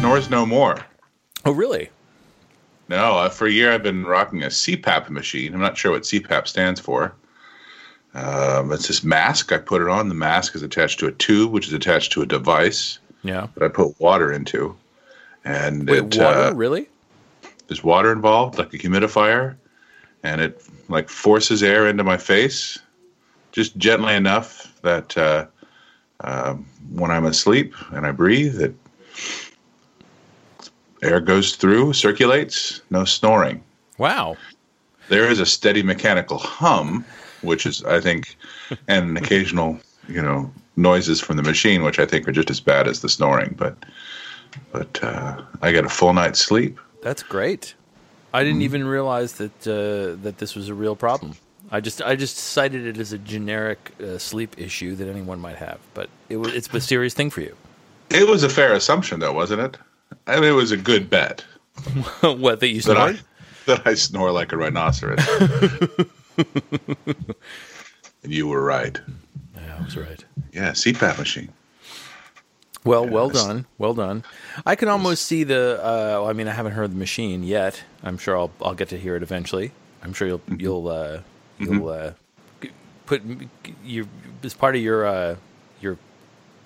snores no more. Oh, really? No, uh, for a year I've been rocking a CPAP machine. I'm not sure what CPAP stands for. Um, it's this mask. I put it on. The mask is attached to a tube, which is attached to a device Yeah. that I put water into. And Wait, it, water? uh, really? there's water involved, like a humidifier, and it like forces air into my face, just gently enough that uh, um, when I'm asleep and I breathe, it air goes through, circulates, no snoring. Wow. There is a steady mechanical hum, which is, I think, and occasional, you know, noises from the machine, which I think are just as bad as the snoring. But, but uh, I get a full night's sleep. That's great. I didn't even realize that uh, that this was a real problem. I just I just cited it as a generic uh, sleep issue that anyone might have, but it was, it's a serious thing for you. It was a fair assumption, though, wasn't it? I mean, it was a good bet what that you that I that I snore like a rhinoceros. and you were right. Yeah, I was right. Yeah, CPAP machine. Well, well Yes. done, well done. I can almost see the. Uh, I mean, I haven't heard the machine yet. I'm sure I'll I'll get to hear it eventually. I'm sure you'll Mm-hmm. you'll uh, you'll uh, put you as part of your uh, your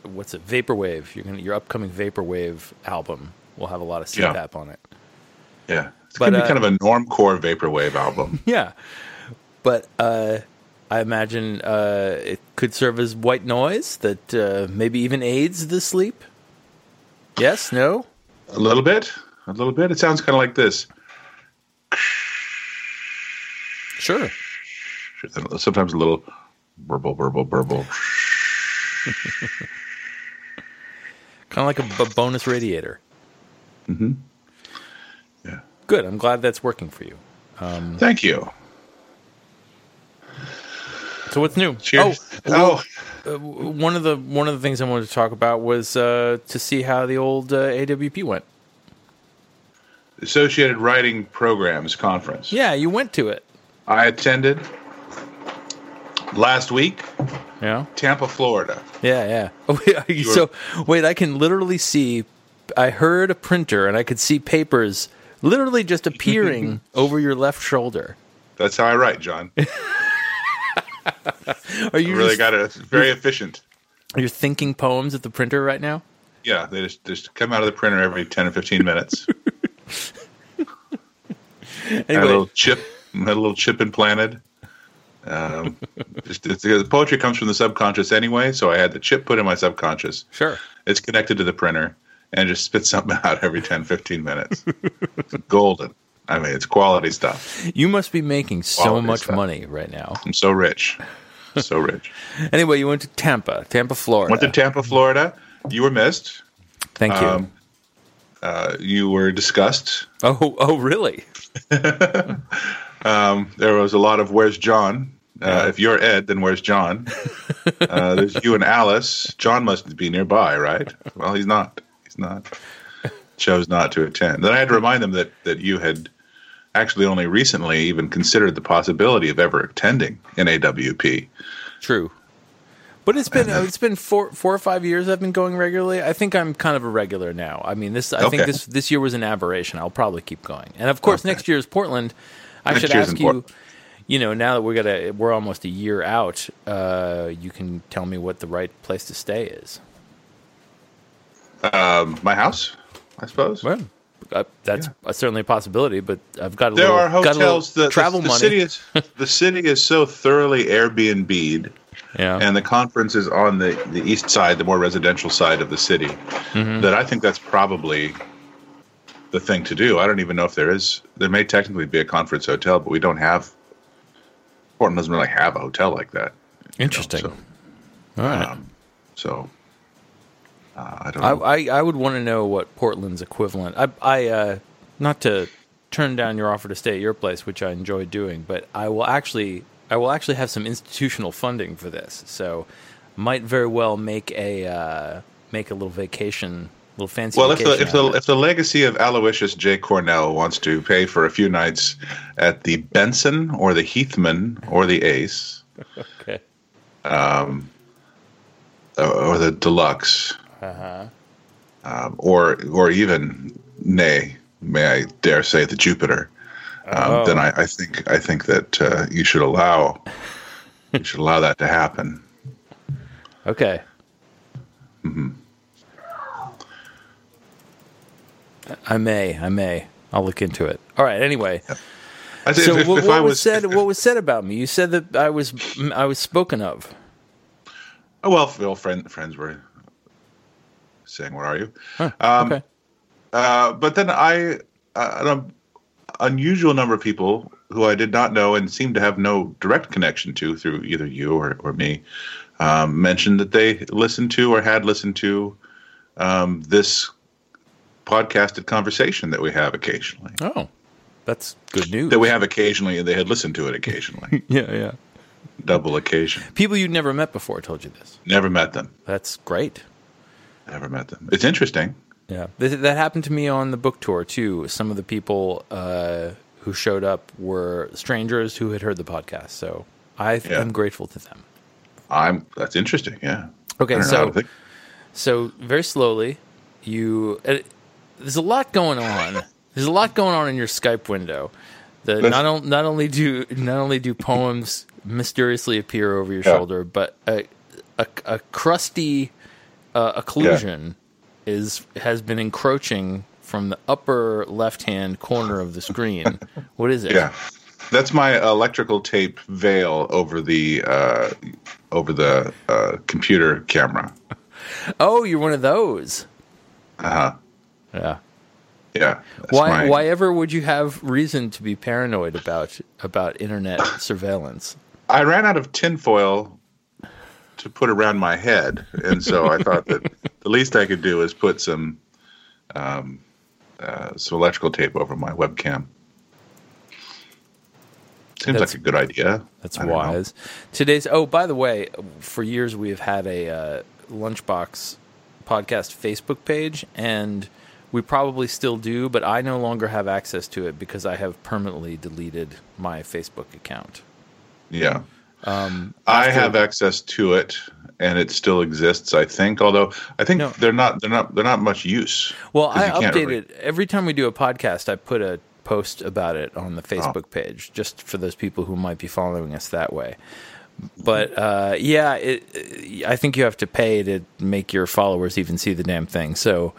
what's it vaporwave. You're gonna your upcoming vaporwave album will have a lot of Yeah. CPAP on it. Yeah, it's But, gonna be uh, kind of a normcore vaporwave album. Yeah, but uh, I imagine uh, it could serve as white noise that uh, maybe even aids the sleep. Yes, no. a little bit, a little bit. It sounds kind of like this. Sure. Sometimes a little burble, burble, burble. Kind of like a, b- bonus radiator. Hmm. Yeah. Good. I'm glad that's working for you. Thank you. So what's new? Cheers. Oh, oh, uh, one of the one of the things I wanted to talk about was uh, to see how the old uh, AWP went. Associated Writing Programs Conference. Yeah, you went to it. I attended last week, Yeah. Tampa, Florida. Yeah, yeah. Oh, wait, are you, were- so wait, I can literally see. I heard a printer, and I could see papers literally just appearing over your left shoulder. That's how I write, John. Are you You really just- got it. It's very efficient. You're thinking poems at the printer right now. Yeah, they just just come out of the printer every ten or fifteen minutes. Had a little chip, had a little chip implanted. Um, just it's, the poetry comes from the subconscious anyway, so I had the chip put in my subconscious. sure. It's connected to the printer and just spits something out every 10, 15 minutes. It's golden. I mean, it's quality stuff. You must be making so much stuff. money right now. I'm so rich, so rich. Anyway, you went to Tampa, Tampa, Florida. Went to Tampa, Florida. You were missed. Thank you. Um, Uh, you were discussed. oh, oh, really? Um, there was a lot of "Where's John?" Uh, if you're Ed, then where's John? Uh, there's you and Alice. John must be nearby, right? Well, he's not. He's not. Chose not to attend. Then I had to remind them that that you had actually only recently even considered the possibility of ever attending an AWP. True. But it's been it's been four four or five years I've been going regularly. I think I'm kind of a regular now. I mean this I think this this year was an aberration. I'll probably keep going. And of course Okay. next year is Portland. I Next should ask you you know, now that we're gonna we're almost a year out, uh, you can tell me what the right place to stay is. Um, my house, I suppose. Well, uh, that's uh certainly a possibility, but I've got a there little, are got a little hotels. The, travel the, the money. city is the city is so thoroughly Airbnb'd. yeah, and the conference is on the, the east side, the more residential side of the city, Mm-hmm. that I think that's probably the thing to do. I don't even know if there is. There may technically be a conference hotel, but we don't have. Portland doesn't really have a hotel like that. you know, interesting. so, All right. um, so uh, I don't I. I, I would want to know what Portland's equivalent. I, I uh, not to turn down your offer to stay at your place, which I enjoy doing, but I will actually I will actually have some institutional funding for this, so might very well make a uh, make a little vacation, little fancy. well, if the if the if the legacy of Aloysius J. Cornell wants to pay for a few nights at the Benson or the Heathman or the Ace okay. or or the Deluxe, Uh-huh. um, or or even nay, may I dare say, the Jupiter, um, Oh. then I, I think I think that uh, you should allow you should allow that to happen. Okay. I may. I may. I'll look into it. All right. Anyway, I said, so if, what, if what was, was said? What was said about me? You said that I was I was spoken of. Oh, well, Phil, friend, friends were saying, "What are you?" Huh, Um, okay. Uh, but then I, uh, an unusual number of people who I did not know and seemed to have no direct connection to through either you or, or me um, mentioned that they listened to or had listened to um, this podcasted conversation that we have occasionally. Oh, that's good news. That we have occasionally, and they had listened to it occasionally. yeah, yeah. Double occasion. People you'd never met before told you this. Never met them. That's great. Never met them. It's interesting. Yeah, Th- that happened to me on the book tour too. Some of the people uh, who showed up were strangers who had heard the podcast, so I Yeah. am grateful to them. I'm. That's interesting. Yeah. Okay, I don't know how so so very slowly, you uh, there's a lot going on. There's a lot going on in your Skype window. The not on, not only do not only do poems mysteriously appear over your Yeah. shoulder, but a a, a crusty uh, occlusion is has been encroaching from the upper left hand corner of the screen. what is it? Yeah, that's my electrical tape veil over the uh, over the uh, computer camera. Oh, you're one of those. Uh huh. Yeah. Yeah. Why? my- Why ever would you have reason to be paranoid about about internet surveillance? I ran out of tinfoil to put around my head, and so I thought that the least I could do is put some um, uh, some electrical tape over my webcam. Seems That's- like a good idea. That's don't know. wise. Today's. Oh, by the way, for years we have had a uh, Lunchbox podcast Facebook page, and we probably still do, but I no longer have access to it because I have permanently deleted my Facebook account. Yeah. Um, I have access to it, and it still exists. I think, although I think No. they're not they're not they're not much use. Well, I update really- it every time we do a podcast. I put a post about it on the Oh. Facebook page, just for those people who might be following us that way. But uh, yeah, it, I think you have to pay to make your followers even see the damn thing. So,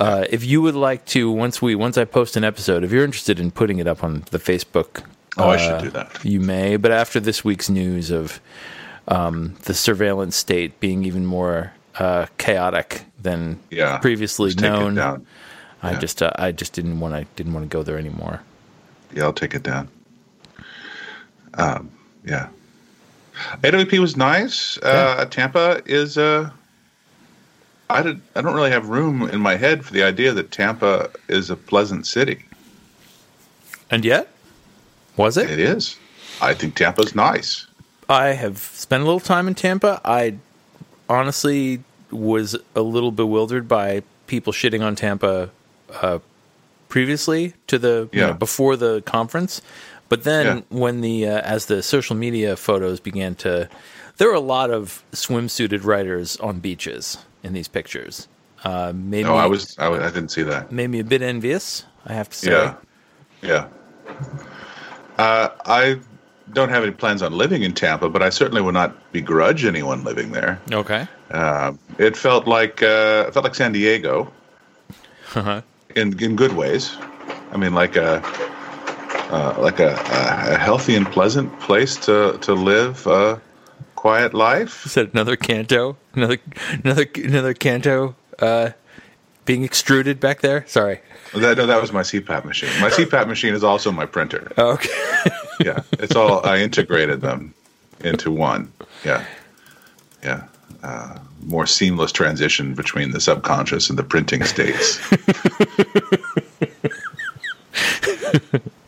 uh, if you would like to, once we once I post an episode, if you're interested in putting it up on the Facebook, Oh, I uh, should do that. You may, but after this week's news of um, the surveillance state being even more uh, chaotic than Yeah, previously Just take it known, down. I just uh, I just didn't want to didn't want to go there anymore. Yeah, I'll take it down. Um, yeah. AWP was nice. Uh, Tampa is. Uh, I did, I don't really have room in my head for the idea that Tampa is a pleasant city. And yet, was it? It is. I think Tampa's nice. I have spent a little time in Tampa. I honestly was a little bewildered by people shitting on Tampa uh, previously to the you know, before the conference, but then Yeah. when the uh, as the social media photos began to, there were a lot of swimsuited writers on beaches in these pictures. Uh, made No, me, I was. I, I didn't see that. made me a bit envious. I have to say. Yeah. Yeah. Uh, I don't have any plans on living in Tampa, but I certainly would not begrudge anyone living there. Okay. Uh, it felt like uh, it felt like San Diego Uh-huh. in in good ways. I mean, like a uh, like a, a healthy and pleasant place to to live a quiet life. Is that another canto? Another another another canto uh, being extruded back there? Sorry. That no, that was my CPAP machine. My CPAP machine is also my printer. Oh, okay. Yeah, it's all I integrated them into one. Yeah, yeah. Uh, more seamless transition between the subconscious and the printing states.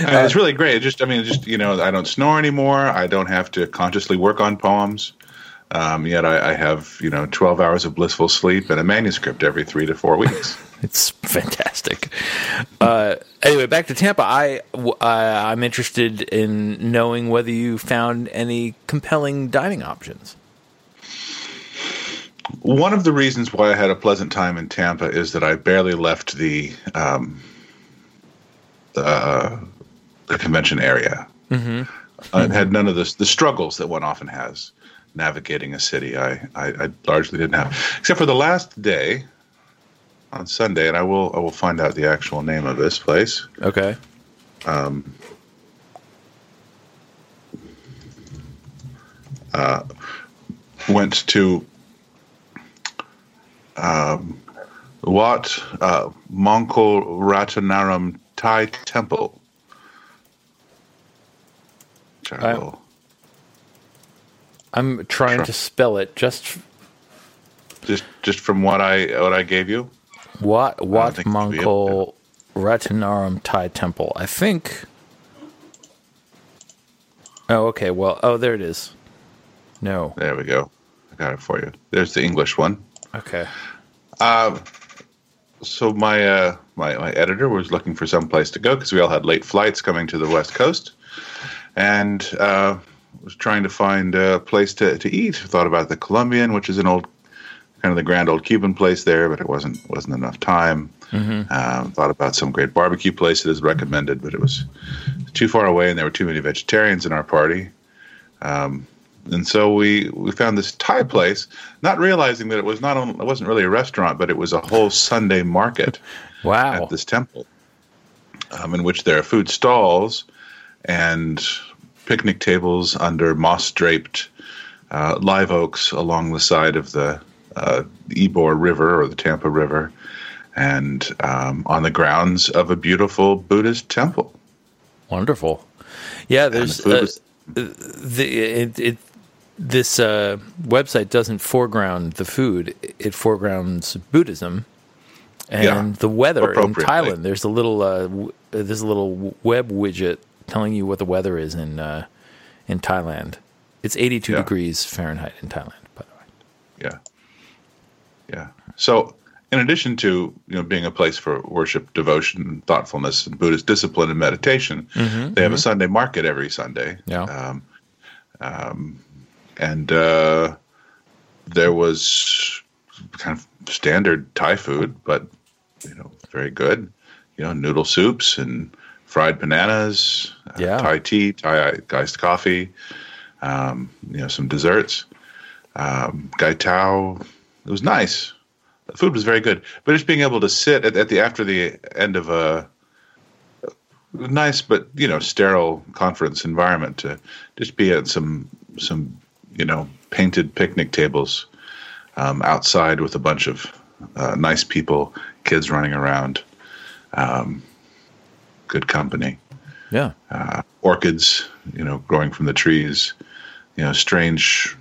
And it's really great. It just, I mean, just you know, I don't snore anymore. I don't have to consciously work on poems. Um, yet I, I have, you know, twelve hours of blissful sleep and a manuscript every three to four weeks. It's fantastic. Uh, anyway, back to Tampa. I I'm interested in knowing whether you found any compelling dining options. one of the reasons why I had a pleasant time in Tampa is that I barely left the um, the, the convention area. Mm-hmm. I had none of the the struggles that one often has navigating a city. I, I, I largely didn't have, except for the last day on Sunday, and I will I will find out the actual name of this place. Okay. Um, uh, went to um, Wat uh, Mongkol Ratanaram Thai Temple. Which I will I'm trying Try. to spell it just just just from what I what I gave you. Wat Wat Mongkol Ratanaram Thai Temple. I think. Oh, okay. Well, oh, there it is. No. There we go. I got it for you. There's the English one. Okay. Uh, so my uh, my my editor was looking for some place to go because we all had late flights coming to the west coast, and uh, was trying to find a place to, to eat. Thought about the Colombian, which is an old, kind of the grand old Cuban place there, but it wasn't wasn't enough time. Mm-hmm. Um, thought about some great barbecue place that is recommended, but it was too far away, and there were too many vegetarians in our party. Um, and so we we found this Thai place, not realizing that it was not only, it wasn't really a restaurant, but it was a whole Sunday market. wow! At this temple, um, in which there are food stalls and picnic tables under moss draped uh, live oaks along the side of the uh, Ybor River or the Tampa River, and um, on the grounds of a beautiful Buddhist temple. Wonderful. Yeah, there's the, uh, the it, it, this uh, website doesn't foreground the food; it foregrounds Buddhism and yeah, the weather in Thailand. There's a little uh, w- there's a little web widget telling you what the weather is in uh, in Thailand. It's 82 yeah. degrees Fahrenheit in Thailand, by the way. Yeah, yeah. So, in addition to you know being a place for worship, devotion, thoughtfulness, and Buddhist discipline and meditation, mm-hmm, they have mm-hmm. a Sunday market every Sunday. Yeah. Um, um, and uh, there was kind of standard Thai food, but you know, very good. You know, noodle soups and fried bananas, uh, yeah. Thai tea, Thai iced coffee, um, you know, some desserts, um, gai tao. It was nice. The food was very good, but just being able to sit at, at the after the end of a nice but you know sterile conference environment to just be at some some you know painted picnic tables um, outside with a bunch of uh, nice people, kids running around. Um, good company. Yeah. Uh, orchids, you know, growing from the trees, you know, strange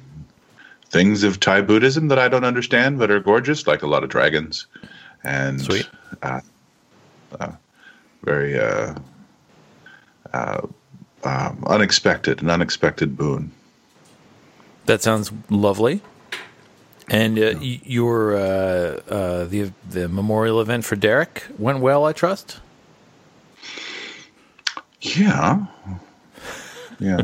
things of Thai Buddhism that I don't understand but are gorgeous, like a lot of dragons and Sweet. Uh, uh, very uh, uh, um, unexpected, an unexpected boon. That sounds lovely. And uh, yeah. your uh, the the memorial event for Derick went well, I trust. Yeah. Yeah.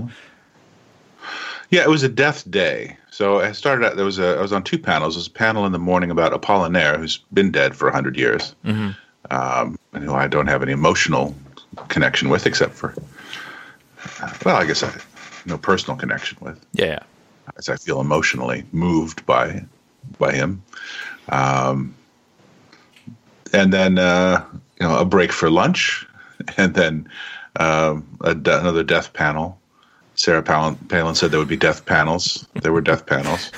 yeah, it was a death day. So I started out. There was a. I was on two panels. There was a panel in the morning about Apollinaire, who's been dead for hundred years, mm-hmm. um, and who I don't have any emotional connection with, except for, well, I guess I no personal connection with. Yeah. As I feel emotionally moved by by him, um, and then uh, you know a break for lunch, and then um, de- another death panel. Sarah Palin, Palin, said there would be death panels. There were death panels.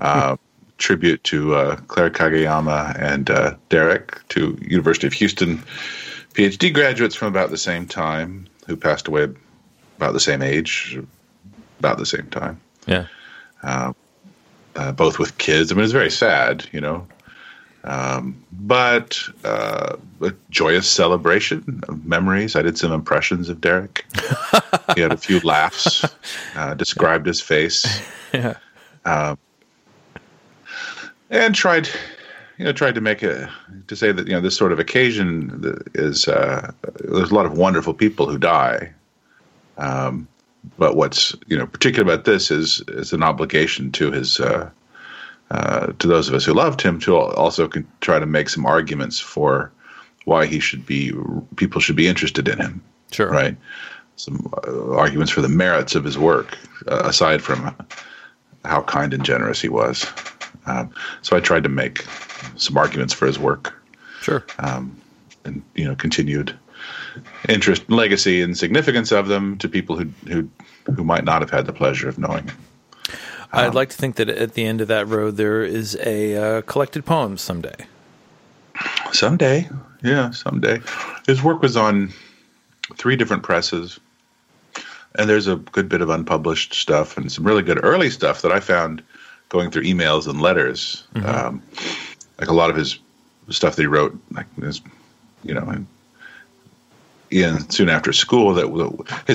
uh, tribute to uh, Claire Kageyama and uh, Derick, to University of Houston PhD graduates from about the same time who passed away about the same age, about the same time. Yeah. Uh, uh, both with kids. I mean, it's very sad, you know. Um, but uh, a joyous celebration of memories. I did some impressions of Derick. he had a few laughs, uh, described his face, yeah. Um, and tried, you know, tried to make a to say that you know this sort of occasion is uh, there's a lot of wonderful people who die. Um, but what's you know particular about this is is an obligation to his uh, to those of us who loved him to also try to make some arguments for why he should be people should be interested in him. Sure. Right. Some uh, arguments for the merits of his work, uh, aside from how kind and generous he was. Um, so I tried to make some arguments for his work. Sure. Um, and you know, continued interest, legacy, and significance of them to people who who who might not have had the pleasure of knowing. I'd like to think that at the end of that road there is a uh, collected poems someday. Someday, yeah, someday. His work was on three different presses, and there's a good bit of unpublished stuff and some really good early stuff that I found going through emails and letters. Mm-hmm. Um, like a lot of his stuff that he wrote, like his, you know, in soon after school. That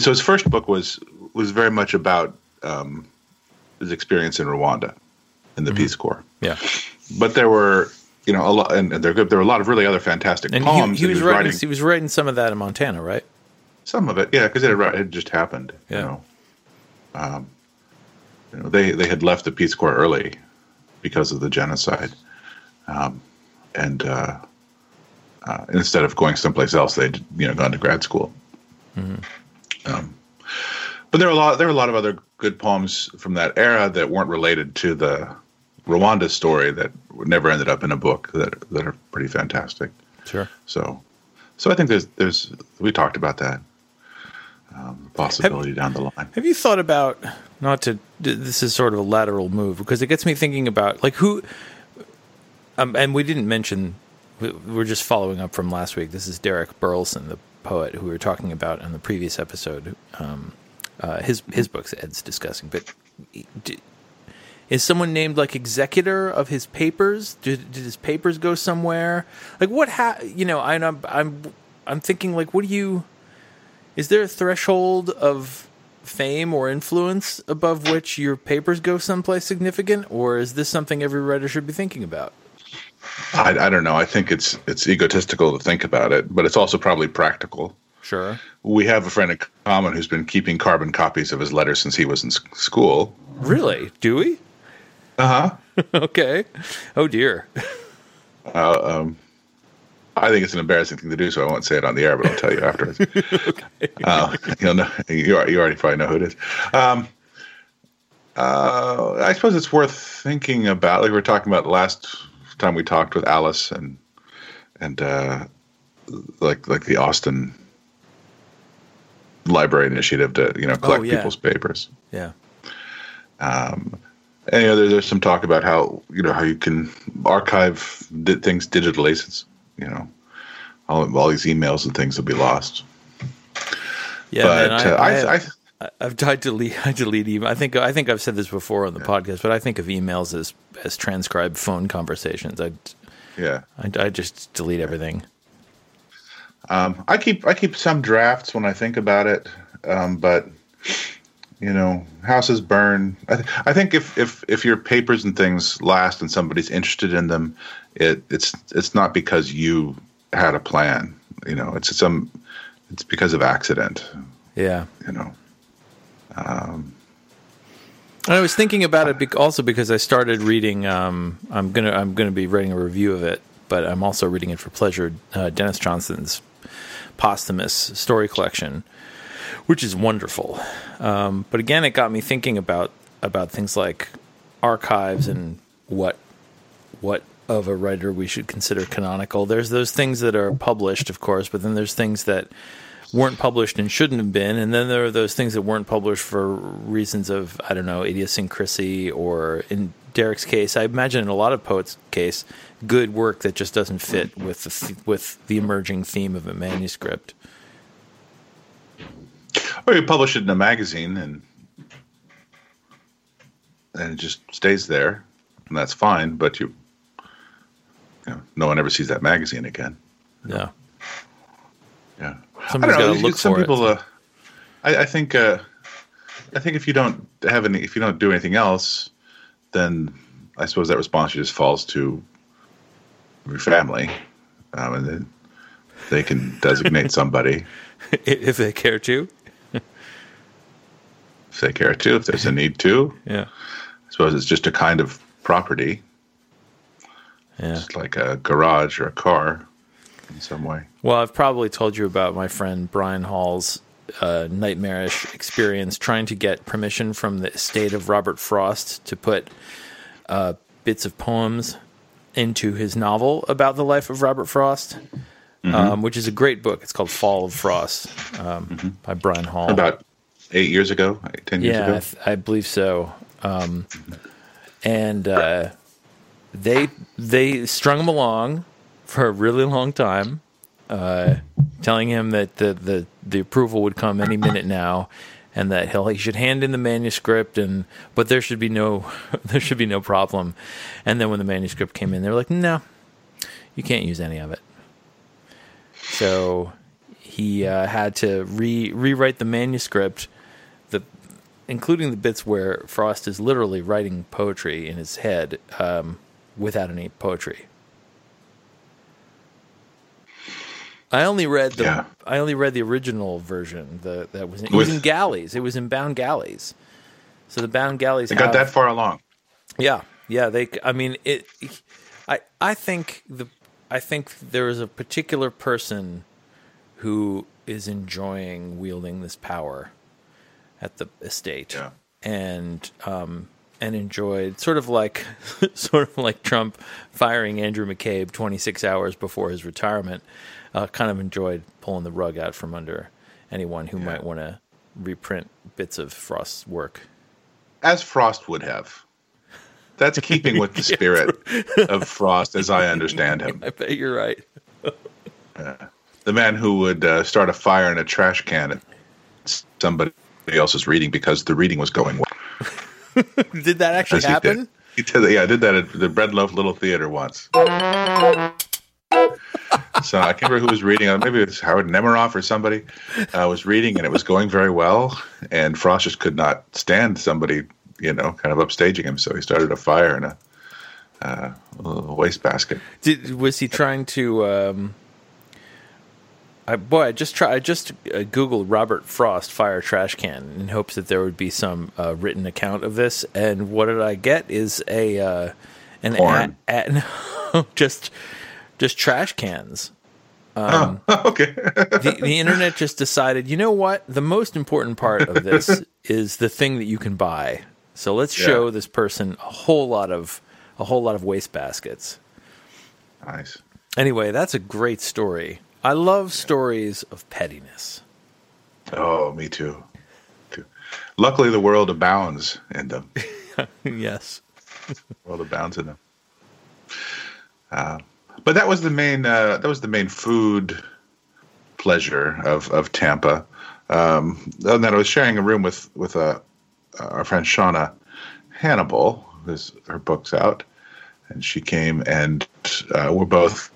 so his first book was was very much about um, his experience in Rwanda in the mm-hmm. Peace Corps. Yeah, but there were you know a lot, and there there were a lot of really other fantastic and poems. He, he was, he was writing, writing, He was writing some of that in Montana, right? Some of it, yeah, because it, it just happened. Yeah. You know, um, you know, they they had left the Peace Corps early because of the genocide, um, and uh, uh, instead of going someplace else, they'd you know gone to grad school. Mm-hmm. Um, but there are a lot there are a lot of other good poems from that era that weren't related to the Rwanda story that never ended up in a book that that are pretty fantastic. Sure. So, so I think there's there's we talked about that um, possibility have, down the line. Have you thought about not to? This is sort of a lateral move because it gets me thinking about like who. Um, and we didn't mention. We're just following up from last week. This is Derick Burleson, the poet who we were talking about in the previous episode. Um, uh, his his books Ed's discussing, but. is someone named like executor of his papers? Did, did his papers go somewhere? Like what? Ha- you know, I'm I'm I'm thinking like, what do you? Is there a threshold of fame or influence above which your papers go someplace significant, or is this something every writer should be thinking about? I, I don't know. I think it's it's egotistical to think about it, but it's also probably practical. Sure. We have a friend in common who's been keeping carbon copies of his letters since he was in school. Really? Do we? Uh huh. okay. Oh dear. Uh, um, I think it's an embarrassing thing to do, so I won't say it on the air, but I'll tell you afterwards. okay. uh, you'll know, you, you already probably know who it is. Um, uh, I suppose it's worth thinking about. Like we were talking about last time we talked with Alice and and uh, like like the Austin Library Initiative to you know collect oh, yeah. people's papers. Yeah. Um, and you know, there, there's some talk about how you know how you can archive di- things digitally since you know, all, all these emails and things will be lost. Yeah, but, man, I, uh, I, I, I I've tried to delete. I delete email. I think I think I've said this before on the yeah. podcast, but I think of emails as as transcribed phone conversations. I yeah, I, I just delete everything. Um, I keep I keep some drafts when I think about it, um, but you know, houses burn. I, th- I think if if if your papers and things last and somebody's interested in them, it it's it's not because you had a plan. You know, it's some it's because of accident. Yeah. You know. Um, I was thinking about it also because I started reading. Um, I'm gonna I'm gonna be writing a review of it, but I'm also reading it for pleasure. Uh, Denis Johnson's posthumous story collection, which is wonderful. Um, but again, it got me thinking about about things like archives and what what of a writer we should consider canonical. There's those things that are published, of course, but then there's things that weren't published and shouldn't have been, and then there are those things that weren't published for reasons of I don't know idiosyncrasy or in Derick's case, I imagine in a lot of poets' case, good work that just doesn't fit with the th- with the emerging theme of a manuscript. Or you publish it in a magazine and and it just stays there, and that's fine. But you you know, no one ever sees that magazine again. Yeah. Yeah. Somebody's got to look some for people, it. Uh, I, I, think. Uh, I think if you don't have any, if you don't do anything else, then I suppose that responsibility just falls to your family, um, and then they can designate somebody if they care to. if they care to, if there's a need to. Yeah. I suppose it's just a kind of property. Yeah. It's like a garage or a car in some way. Well, I've probably told you about my friend Brian Hall's uh, nightmarish experience trying to get permission from the estate of Robert Frost to put uh, bits of poems into his novel about the life of Robert Frost, um, which is a great book. It's called Fall of Frost um, by Brian Hall. About eight years ago, ten years yeah, I, ago. th- I believe so. Um, and uh, they they strung him along for a really long time, uh, telling him that the, the the approval would come any minute now, and that he'll he should hand in the manuscript, and but there should be no there should be no problem. And then when the manuscript came in, they were like, no, you can't use any of it. So he uh, had to re rewrite the manuscript, the including the bits where Frost is literally writing poetry in his head um, without any poetry. I only read the Yeah. I only read the original version. The that was in, it was in galleys. It was in bound galleys. So the bound galleys They got have- that far along. yeah, yeah. They, I mean, it. I, I think the, I think there is a particular person who is enjoying wielding this power at the estate, Yeah. and um, and enjoyed sort of like, sort of like Trump firing Andrew McCabe 26 hours before his retirement. Uh, kind of enjoyed pulling the rug out from under anyone who might want to reprint bits of Frost's work. As Frost would have. That's keeping with the spirit of Frost as I understand him. I bet you're right. The man who would uh, start a fire in a trash can at somebody else's reading because the reading was going well. Did that actually As he happen? did. He did, yeah, I did that at the Bread Loaf Little Theater once. So I can't remember who was reading. Maybe it was Howard Nemerov or somebody uh, was reading, and it was going very well. And Frost just could not stand somebody, you know, kind of upstaging him. So he started a fire in a, uh, a wastebasket. Did was he trying to? Um, I boy, I just try. I just uh, googled Robert Frost fire trash can in hopes that there would be some uh, written account of this. And what did I get? Is a uh, an Porn. ad, no, just just trash cans. oh, okay. the, the internet just decided, you know what? The most important part of this is the thing that you can buy. So let's Yeah. show this person a whole lot of a whole lot of waste baskets. nice. Anyway, that's a great story. I love stories of pettiness. Oh, me too. too. Luckily, the world abounds in them. yes. The world abounds in them. Uh, but that was the main. Uh, that was the main food pleasure of of Tampa. Um, and then I was sharing a room with with uh, our friend Shauna Hannibal, who's her book's out, and she came and uh, we're both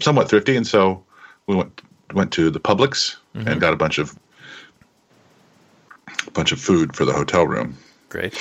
somewhat thrifty, and so we went went to the Publix and got a bunch of a bunch of food for the hotel room, Great.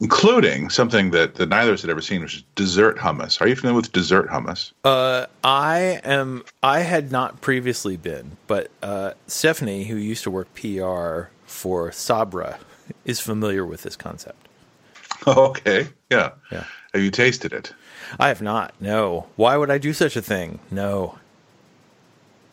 Including something that, that neither of us had ever seen, which is dessert hummus. Are you familiar with dessert hummus? Uh, I am. I had not previously been, but uh, Stephanie, who used to work PR for Sabra, is familiar with this concept. okay, yeah. Yeah. Have you tasted it? I have not. No. Why would I do such a thing? No.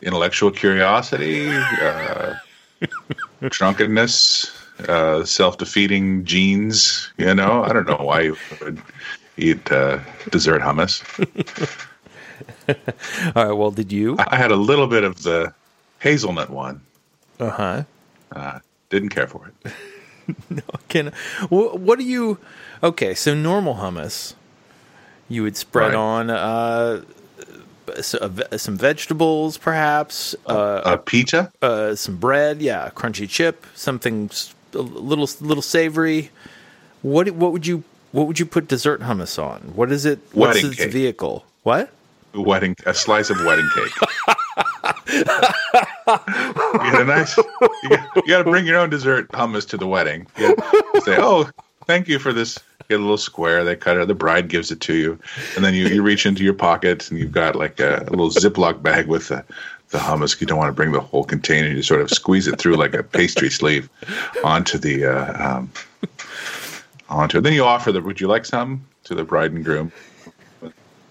Intellectual curiosity, uh, drunkenness, uh, self-defeating genes. You know, I don't know why you would eat uh, dessert hummus. All right. Well, did you? I had a little bit of the hazelnut one. Uh huh. Uh, didn't care for it. no, Can wh- what do you? Okay, so normal hummus, you would spread Right. on uh, a ve- some vegetables, perhaps, uh, A pizza? uh, some bread, yeah, a crunchy chip, something a little little savory. What what would you what would you put dessert hummus on? What is it? What's Wedding its cake. vehicle? What? wedding a slice of wedding cake. you get a nice. You got to bring your own dessert hummus to the wedding. You gotta say, "Oh, thank you for this." Get a little square. They cut it. The bride gives it to you, and then you, you reach into your pocket and you've got like a, a little Ziploc bag with the the hummus. You don't want to bring the whole container. You sort of squeeze it through like a pastry sleeve onto the uh, um, onto it. Then you offer the, would you like some to the bride and groom?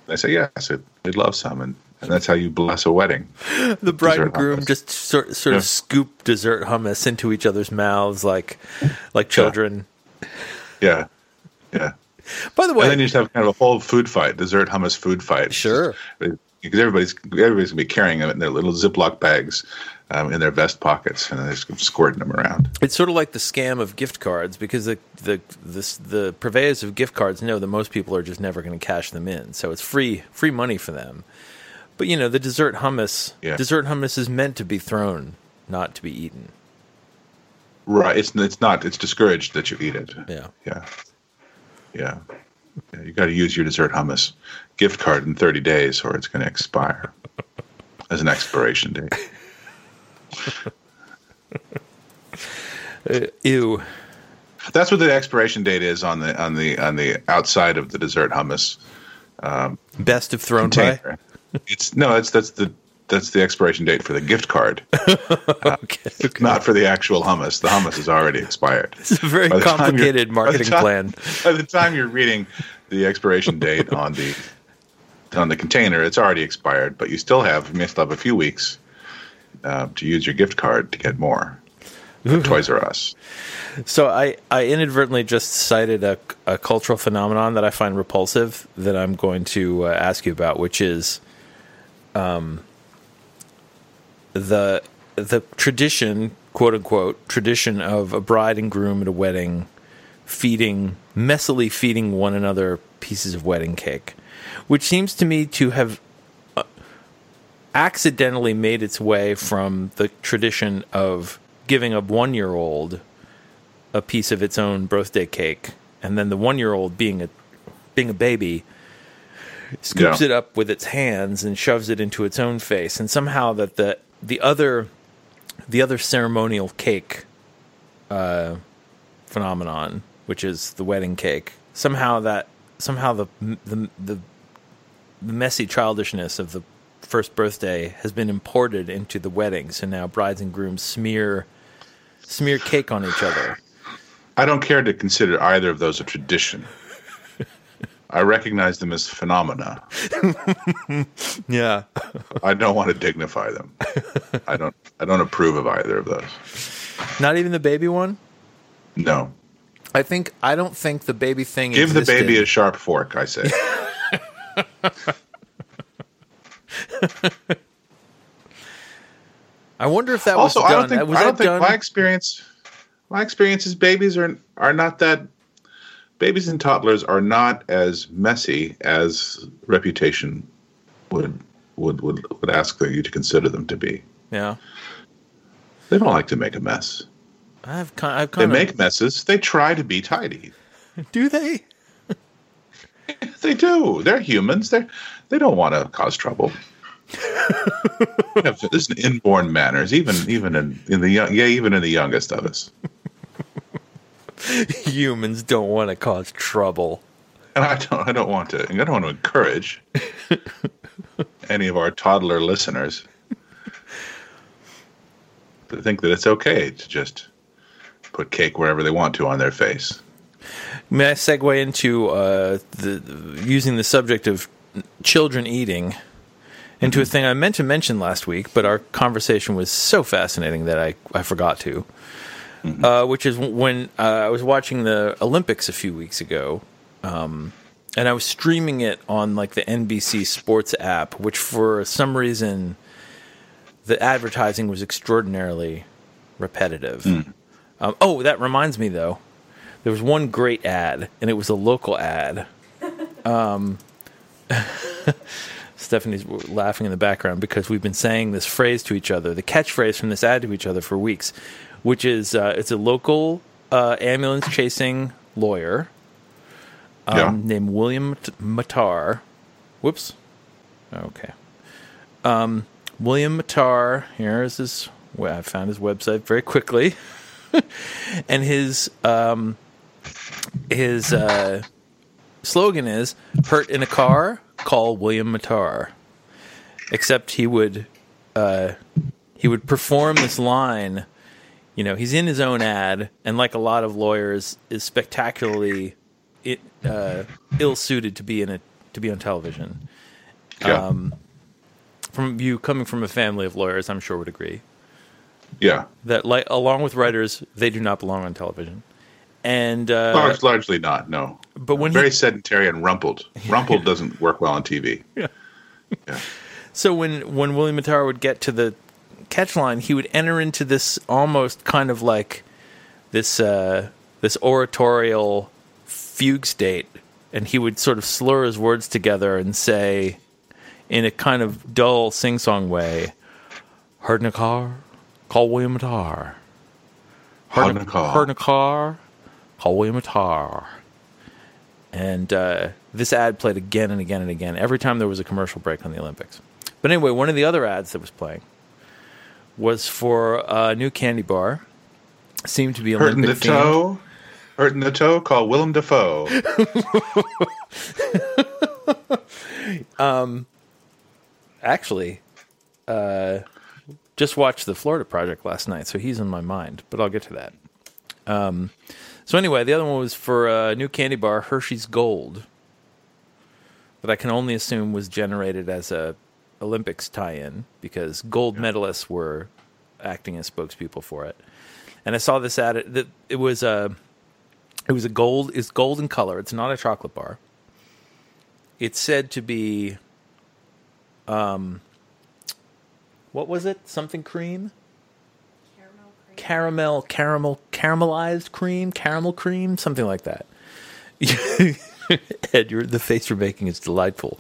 They say yes, it, they'd love some, and, and that's how you bless a wedding. The bride and groom hummus. just sort sort of scoop dessert hummus into each other's mouths like like children. Yeah, yeah. By the way, And then you just have kind of a whole food fight, dessert hummus food fight. Sure. Because everybody's everybody's gonna be carrying them in their little Ziploc bags um, in their vest pockets, and they're just squirting them around. it's sort of like the scam of gift cards because the the the, the purveyors of gift cards know that most people are just never going to cash them in, so it's free free money for them. But you know, the dessert hummus, Yeah. dessert hummus is meant to be thrown, not to be eaten. Right. It's it's not. It's discouraged that you eat it. Yeah. Yeah. Yeah. yeah you got to use your dessert hummus gift card in 30 days, or it's going to expire as an expiration date. Uh, ew. That's what the expiration date is on the on the on the outside of the dessert hummus Best of thrown pie. it's no, it's that's the that's the expiration date for the gift card, Okay. okay. not for the actual hummus. The hummus is already expired. It's a very By complicated by marketing time- plan. By the time you're reading the expiration date on the on the container, it's already expired. But you still have you may still have a few weeks uh, to use your gift card to get more. Toys R Us. So I, I inadvertently just cited a, a cultural phenomenon that I find repulsive that I'm going to uh, ask you about, which is um, the the tradition, quote unquote, tradition of a bride and groom at a wedding feeding messily feeding one another pieces of wedding cake, which seems to me to have uh, accidentally made its way from the tradition of giving a one year old a piece of its own birthday cake, and then the one year old being a being a baby scoops Yeah. it up with its hands and shoves it into its own face, and somehow that the the other the other ceremonial cake uh, phenomenon, which is the wedding cake, somehow that somehow the the the, the messy childishness of the first birthday has been imported into the wedding. So now brides and grooms smear smear cake on each other. I don't care to consider either of those a tradition. I recognize them as phenomena. Yeah. I don't want to dignify them. I don't. I don't approve of either of those. Not even the baby one? No. I think I don't think the baby thing Give the baby a sharp fork. I say. I wonder if that also, was I done. don't think. was I don't think done? my experience. My experience is babies are are not that. Babies and toddlers are not as messy as reputation would would would, would ask you to consider them to be. yeah. They don't like to make a mess. I've kind I've They kind of make messes. They try to be tidy. Do they? They do. They're humans. They they don't want to cause trouble. There's an inborn manners, even even in, in the young, yeah, even in the youngest of us. Humans don't want to cause trouble. And I don't I don't want to I don't want to encourage any of our toddler listeners to think that it's okay to just put cake wherever they want to on their face. May I segue into uh, the using the subject of children eating into a thing I meant to mention last week, but our conversation was so fascinating that I, I forgot to. Uh, which is when uh, I was watching the Olympics a few weeks ago, um, and I was streaming it on like the NBC Sports app, which for some reason the advertising was extraordinarily repetitive. Um, oh, that reminds me though, there was one great ad, and it was a local ad. Um, Stephanie's laughing in the background because we've been saying this phrase to each other, the catchphrase from this ad to each other for weeks, which is uh, it's a local uh, ambulance chasing lawyer um, Yeah. named William Mat- Matar. Whoops. Okay. Um, William Matar. Here is his. Well, I found his website very quickly, and his um, his uh, slogan is "Hurt in a car, call William Matar." Except he would uh, he would perform this line you know, he's in his own ad, and like a lot of lawyers, is spectacularly it, uh, ill suited to be in a to be on television. Yeah. Um, from you coming from a family of lawyers, I'm sure would agree yeah. that, like, along with writers, they do not belong on television. And uh, Large, largely not. No. but when Very he, sedentary and rumpled. Rumpled doesn't work well on TV. Yeah. Yeah. So when when William Mattar would get to the catch line, he would enter into this almost kind of like this uh, this oratorial fugue state, and he would sort of slur his words together and say, in a kind of dull sing song way, "Heard in a car, call William Mattar. Heard in a car. Heard in a car, call William Mattar." And uh, this ad played again and again and again every time there was a commercial break on the Olympics. But anyway, one of the other ads that was playing was for a new candy bar. Seemed to be Hurting Olympic the themed. toe. Hurting the toe. Call Willem Dafoe. Actually, uh, just watched the Florida Project last night, so he's in my mind. But I'll get to that. Um, so anyway, the other one was for a new candy bar, Hershey's Gold, that I can only assume was generated as a Olympics tie-in because gold medalists were acting as spokespeople for it. And I saw this ad. It, it was a, it was a gold. It's gold in color. It's not a chocolate bar. It's said to be, um, what was it? Something cream Caramel caramel, caramel, caramelized cream, caramel cream, something like that. Ed, your, the face you're making is delightful,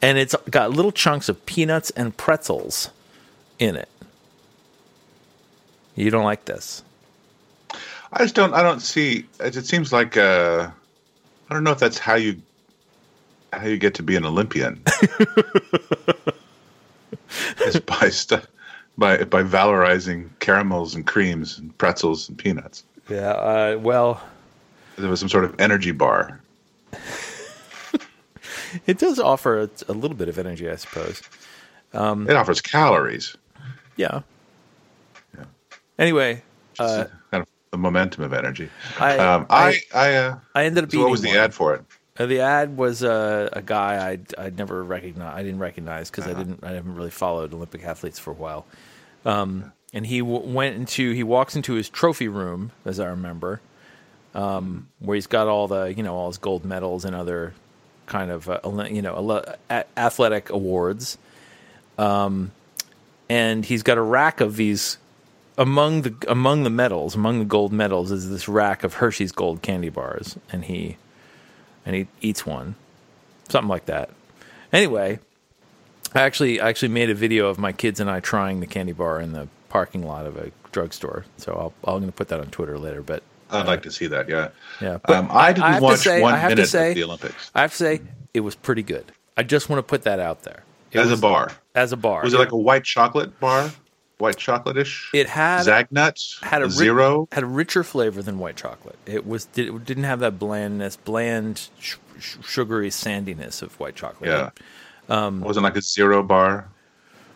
and it's got little chunks of peanuts and pretzels in it. You don't like this? I just don't. I don't see. It, it seems like. Uh, I don't know if that's how you how you get to be an Olympian. it's by stu- by by valorizing caramels and creams and pretzels and peanuts. Yeah. Uh, well, There was some sort of energy bar. it does offer a, a little bit of energy, I suppose. It offers calories. Yeah. Yeah. Anyway, uh, kind of the momentum of energy. I- um, I I, uh, I ended up so what was the one. ad for it? Uh, the ad was uh, a guy I'd, I'd never recognized. I didn't recognize because I didn't. I haven't really followed Olympic athletes for a while. Um, and he w- went into. He walks into his trophy room, as I remember, um, where he's got all the you know all his gold medals and other kind of uh, you know athletic awards. Um, and he's got a rack of these among the among the medals, among the gold medals, is this rack of Hershey's gold candy bars, and he and he eats one, something like that. Anyway, I actually I actually made a video of my kids and I trying the candy bar in the parking lot of a drugstore. So I'll, I'm going to put that on Twitter later. But I'd like to see that. Yeah. yeah, Um, I didn't to watch say- one I have to minute say- of the Olympics I have to say it was pretty good. I just want to put that out there. It as was- a bar. As a bar, Was it like a white chocolate bar? White chocolate-ish? It had Zagnuts? had a ri- zero? had a richer flavor than white chocolate. It was did, it didn't have that blandness, bland, sh- sh- sugary sandiness of white chocolate. Yeah. Um, It wasn't like a zero bar.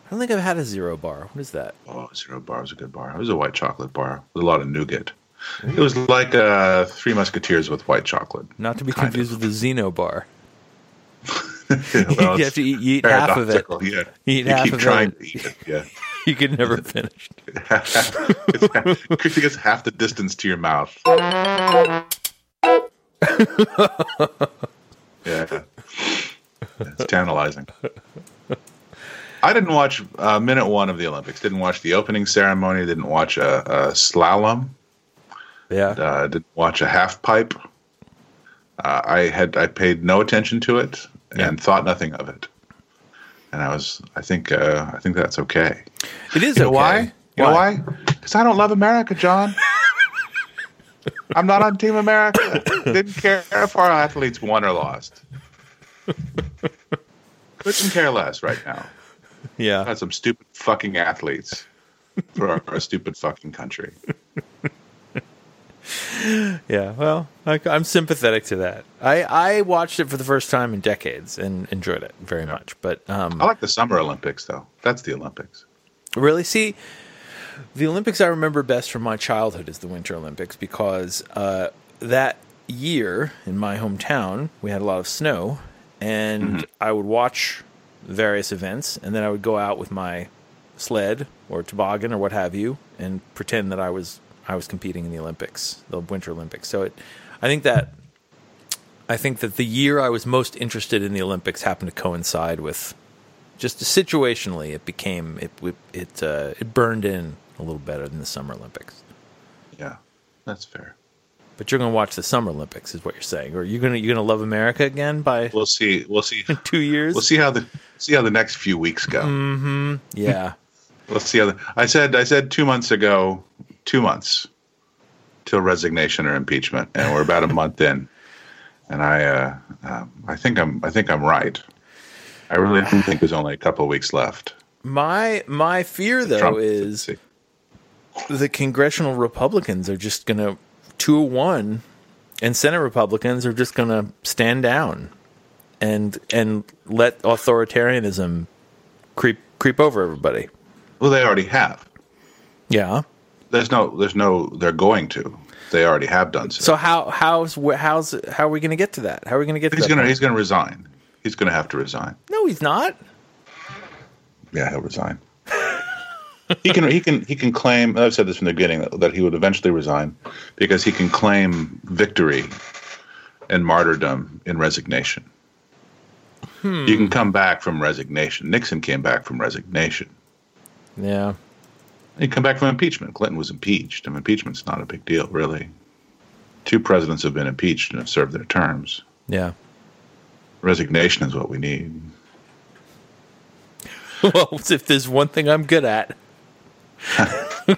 I don't think I've had a zero bar. What is that? Oh, zero bar was a good bar. It was a white chocolate bar with a lot of nougat. It was like uh, Three Musketeers with white chocolate. Not to be confused with the Zeno bar. Well, you have to eat, you eat half of it. Yeah. You eat you half keep of trying it. to eat it. Yeah. You can never finish. Quickly gets half the distance to your mouth. yeah. It's tantalizing. I didn't watch uh, minute one of the Olympics. Didn't watch the opening ceremony. Didn't watch a, a slalom. Yeah. Uh, didn't watch a half pipe. Uh, I had I paid no attention to it and Yeah. thought nothing of it. And I was I think uh, I think that's okay. It is You know okay. why? You know why? Because I don't love America, John. I'm not on Team America. Didn't care if our athletes won or lost. Couldn't care less right now. Yeah. Got some stupid fucking athletes for our, our stupid fucking country. Yeah. Well, I, I'm sympathetic to that. I, I watched it for the first time in decades and enjoyed it very much. But um, I like the Summer Olympics though. That's the Olympics. Really? See, The Olympics I remember best from my childhood is the Winter Olympics because uh, that year in my hometown we had a lot of snow, and Mm-hmm. I would watch various events, and then I would go out with my sled or toboggan or what have you, and pretend that I was I was competing in the Olympics, the Winter Olympics. So it, I think that I think that the year I was most interested in the Olympics happened to coincide with just situationally it became it it it, uh, it burned in a little better than the Summer Olympics. Yeah, that's fair. But you're going to watch the Summer Olympics, is what you're saying, or you're going to you're going to love America again by We'll see. We'll see. two years. We'll see how the see how the next few weeks go. Mm-hmm. Yeah, Let's see how the, I said. I said two months ago, two months till resignation or impeachment, and we're about a month in. And I, uh, um, I think I'm. I think I'm right. I really don't think there's only a couple of weeks left. my my fear though Trump is the congressional Republicans are just going to two one, and Senate Republicans are just going to stand down and and let authoritarianism creep creep over everybody. Well, they already have. Yeah. There's no. There's no. They're going to. They already have done so. So how how's how's how are we going to get to that? How are we going to get to he's gonna. He's gonna resign. He's gonna have to resign. no, he's not. Yeah, he'll resign. He can he can he can claim. I've said this from the beginning that, that he would eventually resign because he can claim victory and martyrdom in resignation. Hmm. You can come back from resignation. Nixon came back from resignation. Yeah. He come back from impeachment. Clinton was impeached. and impeachment's not a big deal, really. Two presidents have been impeached and have served their terms. Yeah. Resignation is what we need. well, if there's one thing I'm good at,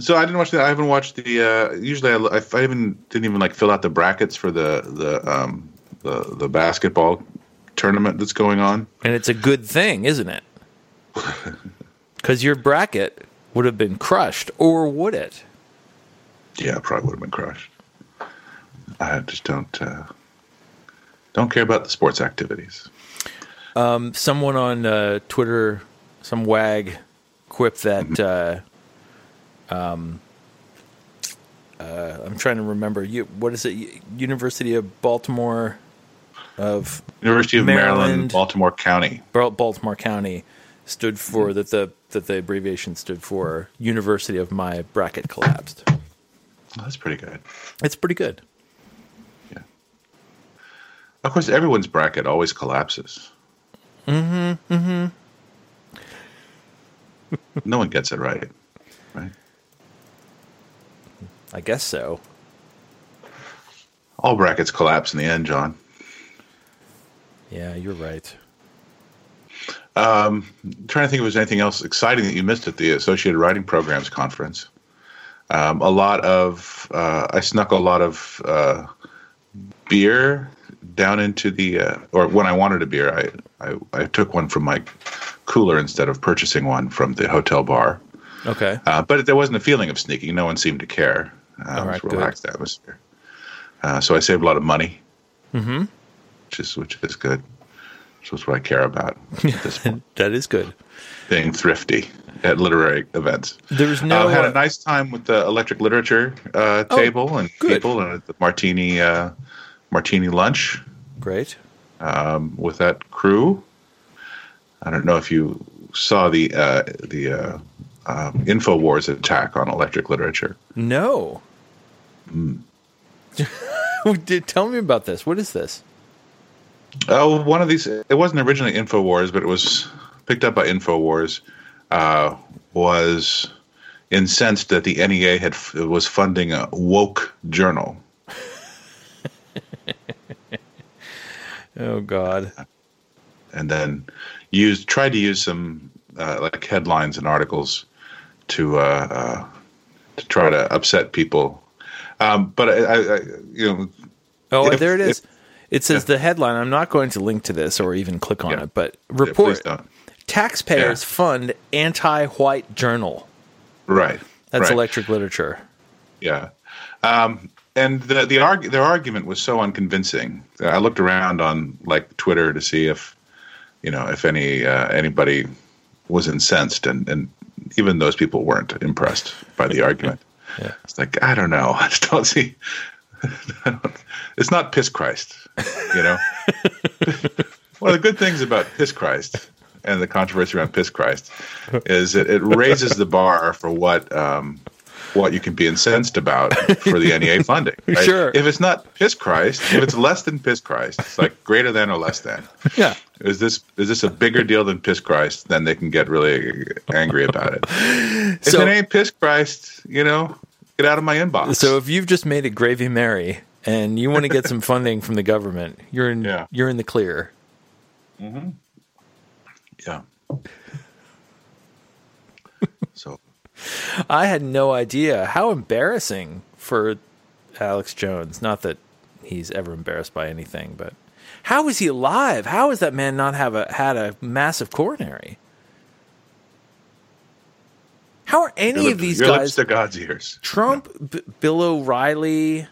So I didn't watch the. I haven't watched the. Uh, usually, I, I, even didn't even like fill out the brackets for the the um, the the basketball tournament that's going on. and it's a good thing, isn't it? Because your bracket would have been crushed, or would it? Yeah, it probably would have been crushed. I just don't uh, don't care about the sports activities. Someone on uh, Twitter, some wag, quipped that. Uh, um, uh, I'm trying to remember. You, what is it? University of Baltimore of University of Maryland, Maryland. Baltimore County. Baltimore County stood for that the that the abbreviation stood for University of my bracket collapsed. Oh, that's pretty good. It's pretty good. Yeah. Of course, everyone's bracket always collapses. Mm-hmm. Mm-hmm. No one gets it right, right? I guess so. All brackets collapse in the end, John. Yeah, you're right. I'm trying to think if there's anything else exciting that you missed at the Associated Writing Programs conference. Um, a lot of uh, I snuck a lot of uh, beer down into the uh, or when I wanted a beer, I, I I took one from my cooler instead of purchasing one from the hotel bar. Okay. Uh, but there wasn't a feeling of sneaking. No one seemed to care. Uh, All it right, was good. a relaxed atmosphere. Uh, so I saved a lot of money, mm-hmm. which is which is good. So that's what I care about at this point. That is good. Being thrifty at literary events. There's no uh, had uh, a nice time with the electric literature uh, table and good. people and the martini uh, martini lunch great. um, with that crew. I don't know if you saw the uh, the uh, um, Infowars attack on electric literature. No. Did tell me about this. What is this? Oh, one of these. It wasn't originally Infowars, but it was picked up by Infowars. Uh, was incensed that the NEA had was funding a woke journal. Oh God. and then used tried to use some uh, like headlines and articles to uh, uh, to try to upset people. Um, but I, I, I, you know, Oh, If- there it is. if- it says the headline. I'm not going to link to this or even click on Yeah. it, but yeah, report don't. taxpayers Yeah. fund anti-white journal. Right. That's right. electric literature. Yeah. Um, and the the arg- their argument was so unconvincing. I looked around on like Twitter to see if you know if any uh, anybody was incensed, and and even those people weren't impressed by the argument. Yeah. It's like I don't know. I just don't see. Don't, it's not piss Christ, you know. One of the good things about piss Christ and the controversy around piss Christ is that it raises the bar for what um, what you can be incensed about for the NEA funding. right? Sure. If it's not piss Christ, if it's less than piss Christ, it's like greater than or less than. Yeah. Is this is this a bigger deal than piss Christ? Then they can get really angry about it. If So- it ain't piss Christ, you know, get out of my inbox. So if you've just made a gravy Mary and you want to get some funding from the government, you're in Yeah. you're in the clear. Mm-hmm. yeah. So I had no idea how embarrassing for Alex Jones. Not that he's ever embarrassed by anything, but how is he alive? How is that man not have a had a massive coronary? How are any of these guys to God's ears. Trump, B- Bill O'Reilly,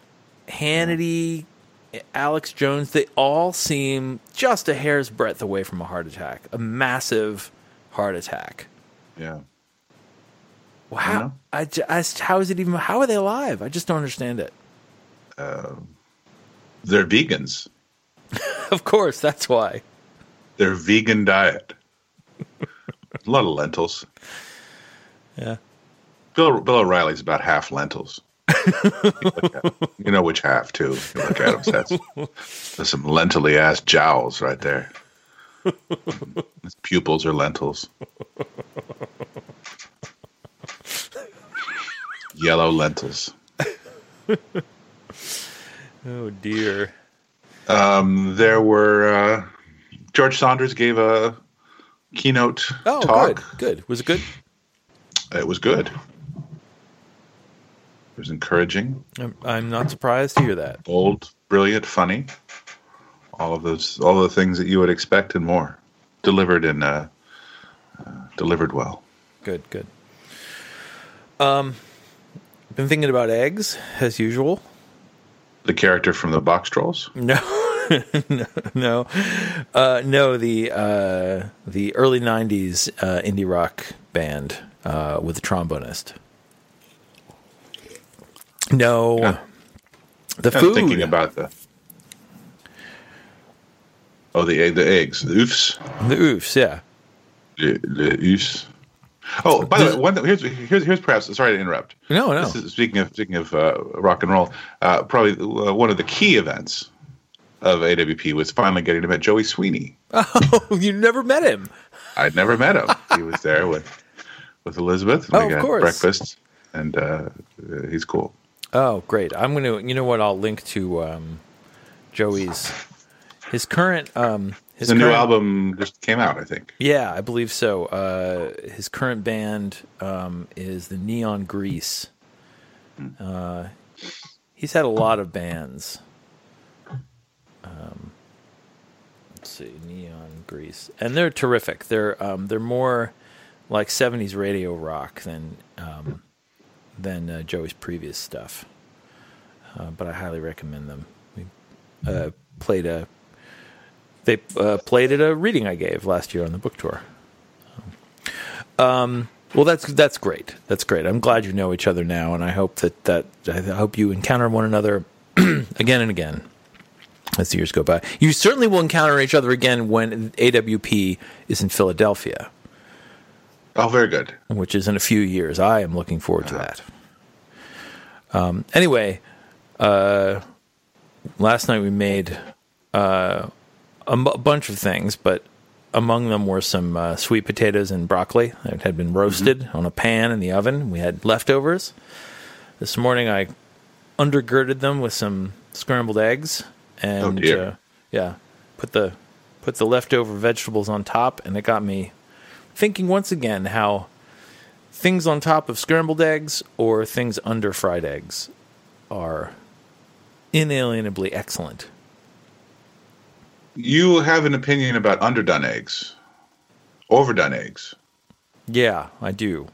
Hannity, Alex Jones, they all seem just a hair's breadth away from a heart attack, a massive heart attack. Yeah. Wow. know? I, ju- I s- how is it even, how are they alive? I just don't understand it. Uh, they're vegans. Of course, that's why. Their vegan diet. a lot of lentils. Yeah. Bill, Bill O'Reilly's about half lentils. you, at- you know which half too. You look at him, that's, there's some lentily ass jowls right there. His pupils are lentils. Yellow lentils. Oh, dear. There were uh, George Saunders gave a keynote Oh, talk. good. Good. Was it good? It was good. It was encouraging, I'm, I'm not surprised to hear that. bold, brilliant, funny. All of those, all the things that you would expect and more, delivered in, uh, uh, delivered well. Good, good. Um, been thinking about eggs as usual. The character from the Boxtrolls. No, no, no, uh, no. The uh, the early '90s uh, indie rock band uh, with a trombonist. No, Yeah. the I'm food. thinking about the. Oh, the egg, the eggs, the oofs, the oofs. Yeah, the, the oofs. Oh, by the way, one, here's here's here's perhaps sorry to interrupt. no, no. This is, speaking of speaking of uh, rock and roll, uh, probably uh, one of the key events of AWP was finally getting to meet Joey Sweeney. Oh, you never met him. I'd never met him. he was there with with Elizabeth. Oh, we of course. breakfast, and uh, uh, he's cool. Oh, great! I'm gonna. You know what? I'll link to um, Joey's his current um, his The new album just came out, I think. Yeah, I believe so. Uh, his current band um, is the Neon Grease. Uh, he's had a lot of bands. Um, let's see, Neon Grease, and they're terrific. They're um, they're more like '70s radio rock than um, than uh, Joey's previous stuff. Uh, but I highly recommend them. We uh, played a they uh, played at a reading I gave last year on the book tour. Um, well, that's that's great. That's great. I'm glad you know each other now, and I hope that that I hope you encounter one another again and again as the years go by. You certainly will encounter each other again when AWP is in Philadelphia, Oh, very good. which is in a few years. I am looking forward to that. Um, anyway, uh, last night we made uh, a m- bunch of things, but among them were some uh, sweet potatoes and broccoli that had been roasted on a pan in the oven. We had leftovers. This morning I undergirded them with some scrambled eggs and Oh, uh, yeah, put the put the leftover vegetables on top, and it got me thinking once again how things on top of scrambled eggs or things under fried eggs are inalienably excellent. You have an opinion about underdone eggs, overdone eggs. Yeah, I do.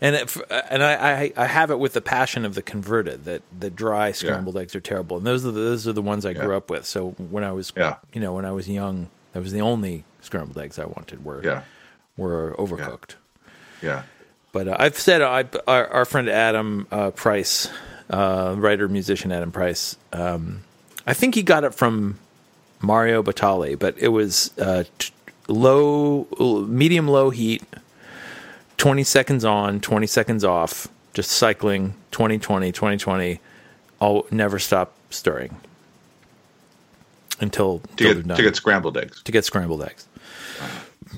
And it, and I, I I have it with the passion of the converted that the dry scrambled eggs are terrible, and those are the, those are the ones I grew up with. So when I was Yeah. you know when I was young, that was the only scrambled eggs I wanted were Yeah, were overcooked. yeah. But uh, I've said I, our, our friend Adam uh, Price, uh, writer musician Adam Price. Um, I think he got it from Mario Batali, but it was uh, t- low, medium low heat, twenty seconds on, twenty seconds off, just cycling 2020, 2020. I'll never stop stirring until, To until get, done to get scrambled eggs. to get scrambled eggs.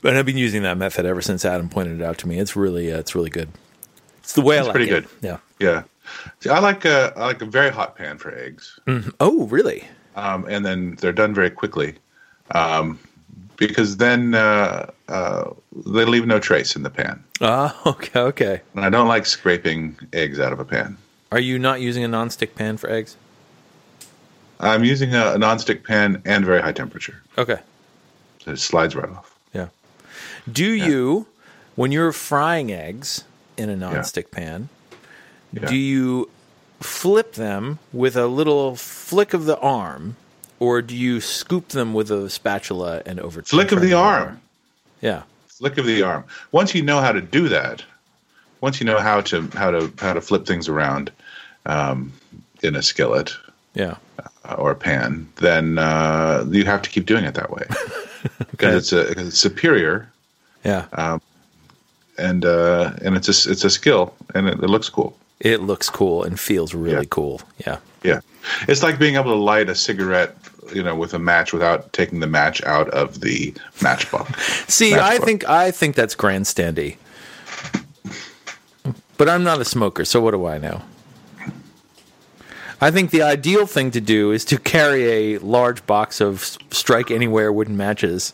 And I've been using that method ever since Adam pointed it out to me. It's really, uh, it's really good. It's the way I like it. It's pretty it. good. Yeah. Yeah. See, I like a, I like a very hot pan for eggs. Oh, really? Um, and then they're done very quickly um, because then uh, uh, they leave no trace in the pan. Ah, okay, okay. And I don't like scraping eggs out of a pan. Are you not using a nonstick pan for eggs? I'm using a, a nonstick pan and very high temperature, Okay. so it slides right off. Yeah. Do you, when you're frying eggs in a nonstick pan, Yeah. do you flip them with a little flick of the arm, or do you scoop them with a spatula and over? Flick of the them arm. Yeah. Flick of the arm. Once you know how to do that, once you know how to how to how to flip things around um, in a skillet Yeah. uh, or a pan, then uh, you have to keep doing it that way because Okay. it's a 'cause it's superior Yeah. and uh, and it's a it's a skill and it, it looks cool. It looks cool and feels really Yeah. cool. Yeah. Yeah, it's like being able to light a cigarette, you know, with a match without taking the match out of the matchbox. See, That's I think I think that's grandstandy. But I'm not a smoker, so what do I know? I think the ideal thing to do is to carry a large box of strike anywhere wooden matches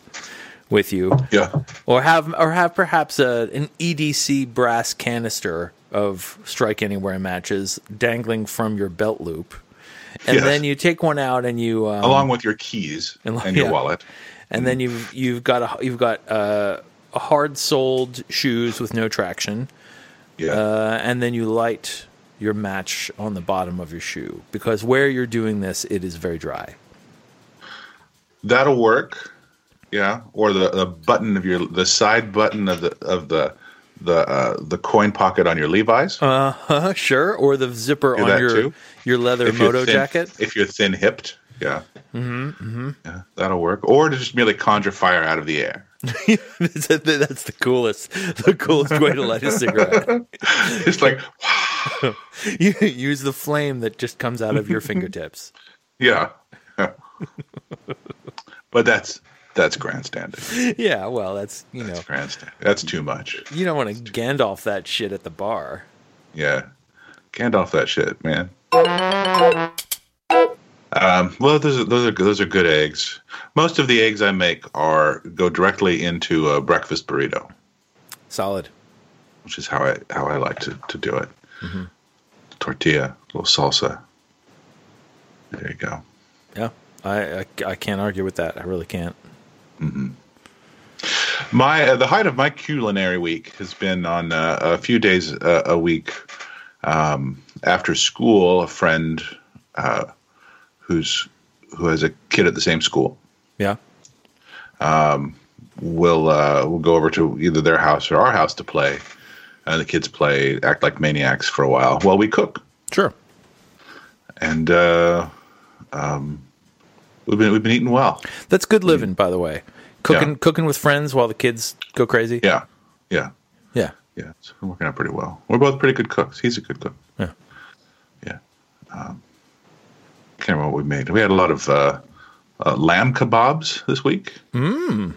with you, Yeah, or have or have perhaps a, an EDC brass canister of strike anywhere matches dangling from your belt loop, and Yes. then you take one out and you um, along with your keys And and, your yeah. wallet. and then you've you've got a you've got uh, hard soled shoes with no traction, Yeah, uh, and then you light your match on the bottom of your shoe because where you're doing this, it is very dry. that'll work. Yeah, or the, the button of your the side button of the of the the uh, the coin pocket on your Levi's. Uh huh. Sure. Or the zipper on your too. your leather If moto thin- jacket. If you're thin hipped, yeah. Mm-hmm, mm-hmm. Yeah, that'll work. Or to just merely conjure fire out of the air. that's that's the coolest the coolest way to light a cigarette. It's like, you use the flame that just comes out of your fingertips. yeah. but that's that's grandstanding. Yeah. Well, that's you know Grandstand. That's too much. you don't want to Gandalf that shit at the bar. Yeah. Gandalf that shit, man. Um, well, those are, those are those are good eggs. Most of the eggs I make are go directly into a breakfast burrito, Solid. which is how I how I like to, to do it. Tortilla, a little salsa. There you go. Yeah. I, I I can't argue with that. I really can't. My uh, the height of my culinary week has been on uh, a few days uh, a week um, after school. A friend uh, who's who has a kid at the same school Yeah. will uh, will go over to either their house or our house to play, and the kids play act like maniacs for a while while we cook. Sure. And uh, um, we've been we've been eating well. That's good living, by the way. Cooking Yeah. cooking with friends while the kids go crazy. Yeah, yeah, Yeah. yeah. It's working out pretty well. We're both pretty good cooks. He's a good cook. Yeah. Yeah. Um, can't remember what we made. We had a lot of uh, uh, lamb kebabs this week. Mmm.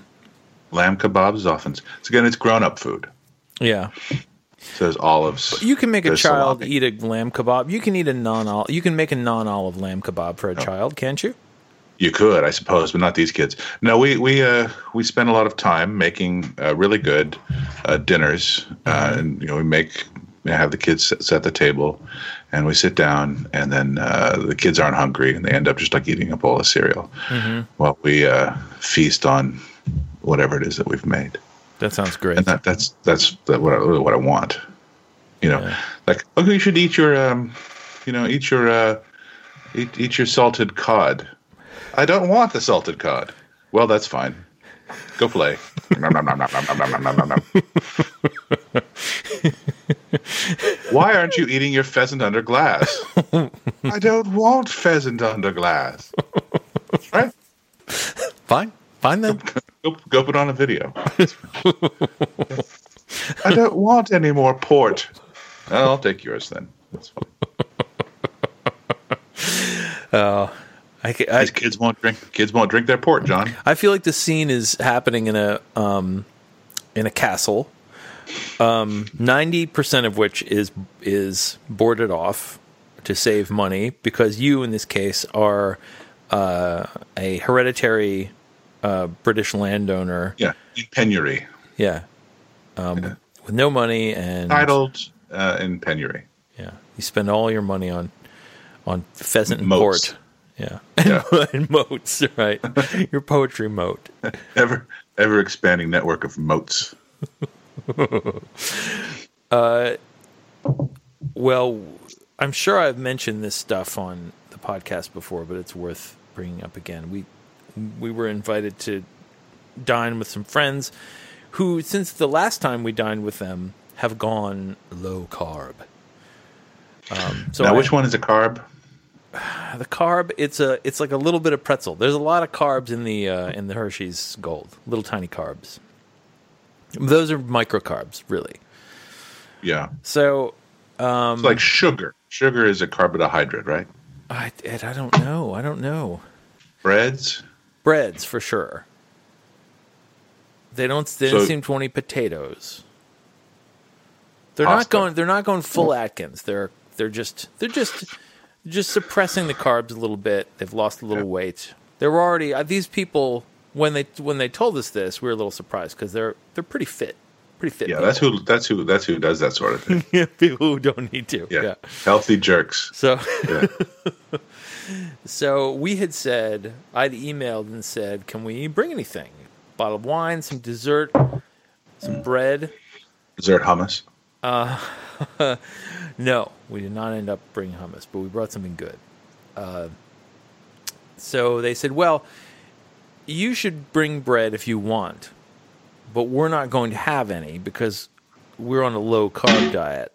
Lamb kebabs is often. It's again, it's grown up food. Yeah. So there's olives. You can make a child salami. eat a lamb kebab. You can eat a non you can make a non olive lamb kebab for a child, can't you? You could, I suppose, but not these kids. No, we we uh, we spend a lot of time making uh, really good uh, dinners, uh, and you know we make have the kids set the table, and we sit down, and then uh, the kids aren't hungry, and they end up just like eating a bowl of cereal, while we uh, feast on whatever it is that we've made, That sounds great. and that that's that's that what I, what I want. You know, like okay, you should eat your um, you know, eat your uh, eat eat your salted cod. I don't want the salted cod. Well, that's fine. Go play. Nom, nom, nom, nom, nom, nom, nom, nom, nom, nom. Why aren't you eating your pheasant under glass? I don't want pheasant under glass. Right? Fine, fine then. Go, go put on a video. I don't want any more port. I'll take yours then. That's fine. Uh, I, I, These kids won't drink. Kids won't drink their port, John. I feel like the scene is happening in a um, in a castle. Ninety percent of which is is boarded off to save money because you, in this case, are uh, a hereditary uh, British landowner. Yeah, in penury, Yeah, um, with no money and titled uh, in penury. yeah, you spend all your money on on pheasant and Moats. port. Yeah, Yeah. and moats, right? Your poetry moat. Ever ever expanding network of moats. Well, I'm sure I've mentioned this stuff on the podcast before, but it's worth bringing up again. We we were invited to dine with some friends who, since the last time we dined with them, have gone low carb. Um, so now, I- which one is a carb? The carb it's a it's like a little bit of pretzel. There's a lot of carbs in the uh, in the Hershey's Gold, little tiny carbs. Those are micro carbs, really. Yeah, So it's like sugar. Sugar is a carbohydrate, right? I Ed, I don't know. I don't know. Breads. breads for sure. They don't. They don't So- seem to want any potatoes. They're not going. They're not going full Atkins. They're they're just they're just just suppressing the carbs a little bit. They've lost a little Yeah. weight. They were already uh, these people when they when they told us this, we were a little surprised because they're they're pretty fit, pretty fit. Yeah, that's who. That's who. That's who does that sort of thing. yeah, people who don't need to. Yeah, yeah. healthy jerks. So Yeah. So we had said, I'd emailed and said, can we bring anything? bottle of wine, some dessert, some bread. Dessert hummus. No, we did not end up bringing hummus, but we brought something good. Uh, so they said, well, you should bring bread if you want, but we're not going to have any because we're on a low carb diet.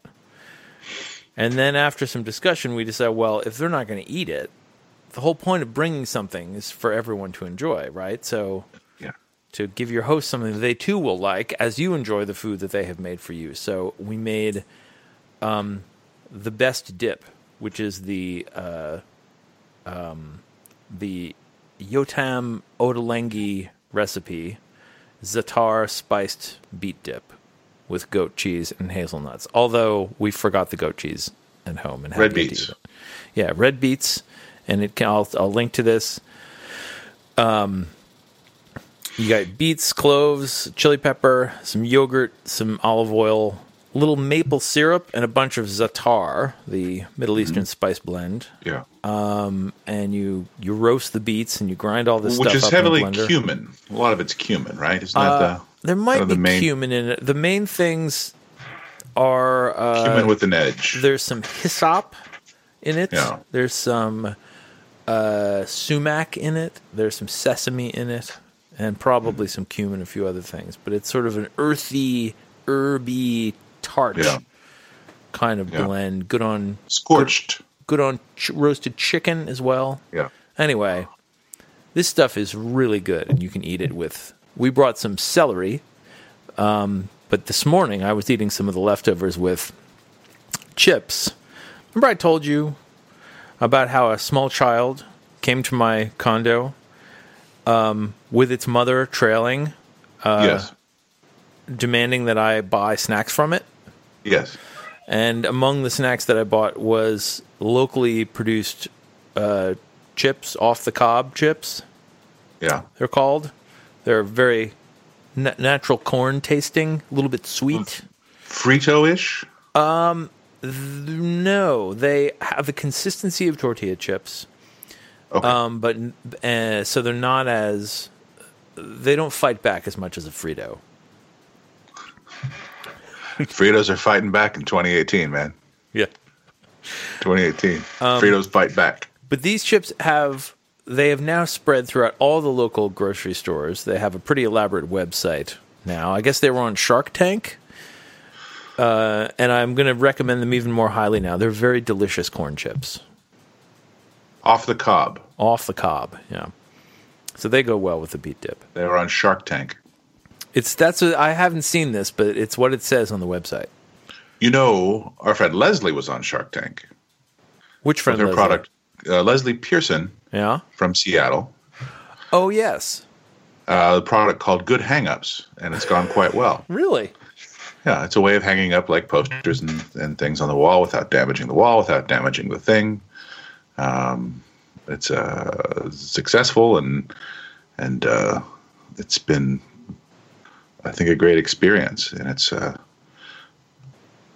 And then after some discussion, we decided, well, if they're not going to eat it, the whole point of bringing something is for everyone to enjoy, right? So. To give your host something that they too will like as you enjoy the food that they have made for you. So we made um, the best dip, which is the uh, um, the Yotam Ottolenghi recipe, Zatar spiced beet dip with goat cheese and hazelnuts. Although we forgot the goat cheese at home and had Red beets. Yeah, red beets, and it can. I'll, I'll link to this. Um, you got beets, cloves, chili pepper, some yogurt, some olive oil, a little maple syrup, and a bunch of zatar, the Middle Mm-hmm. Eastern spice blend. Yeah. And you you roast the beets and you grind all this Which stuff is up heavily cumin. A lot of it's cumin, right? Isn't that Uh, there might be the main- cumin in it. The main things are uh, cumin with an edge? there's some hyssop in it. Yeah. There's some uh, sumac in it. There's some sesame in it, and probably some cumin, and a few other things. But it's sort of an earthy, herby, tart Yeah. kind of Yeah. blend. Good on Scorched. good on ch- roasted chicken as well. Yeah. Anyway, this stuff is really good, and you can eat it with. We brought some celery, um, but this morning I was eating some of the leftovers with chips. Remember, I told you about how a small child came to my condo um, with its mother trailing, uh, yes. demanding that I buy snacks from it. Yes. And among the snacks that I bought was locally produced uh, chips, off the cob chips. Yeah. They're called. They're very na- natural corn tasting, a little bit sweet. Frito-ish. Um, No, they have the consistency of tortilla chips, Okay. um, but uh, so they're not as they don't fight back as much as a Frito. Fritos are fighting back in 2018, man. Yeah. 2018. Um, Fritos fight back. But these chips have they have now spread throughout all the local grocery stores. They have a pretty elaborate website now. I guess they were on Shark Tank. uh, and I'm going to recommend them even more highly now. They're very delicious corn chips Off the cob. off the cob. Yeah, so they go well with the beet dip. They were on Shark Tank. It's that's what, I haven't seen this, but it's what it says on the website. You know, our friend Leslie was on Shark Tank. Which with friend? her Leslie? product. Uh, Leslie Pearson Yeah. from Seattle. Oh yes. Uh, the product called Good Hangups, and it's gone quite well. Really? Yeah, it's a way of hanging up like posters and, and things on the wall without damaging the wall, without damaging the thing. Um, it's uh, successful and and uh, it's been, I think, a great experience, and it's uh,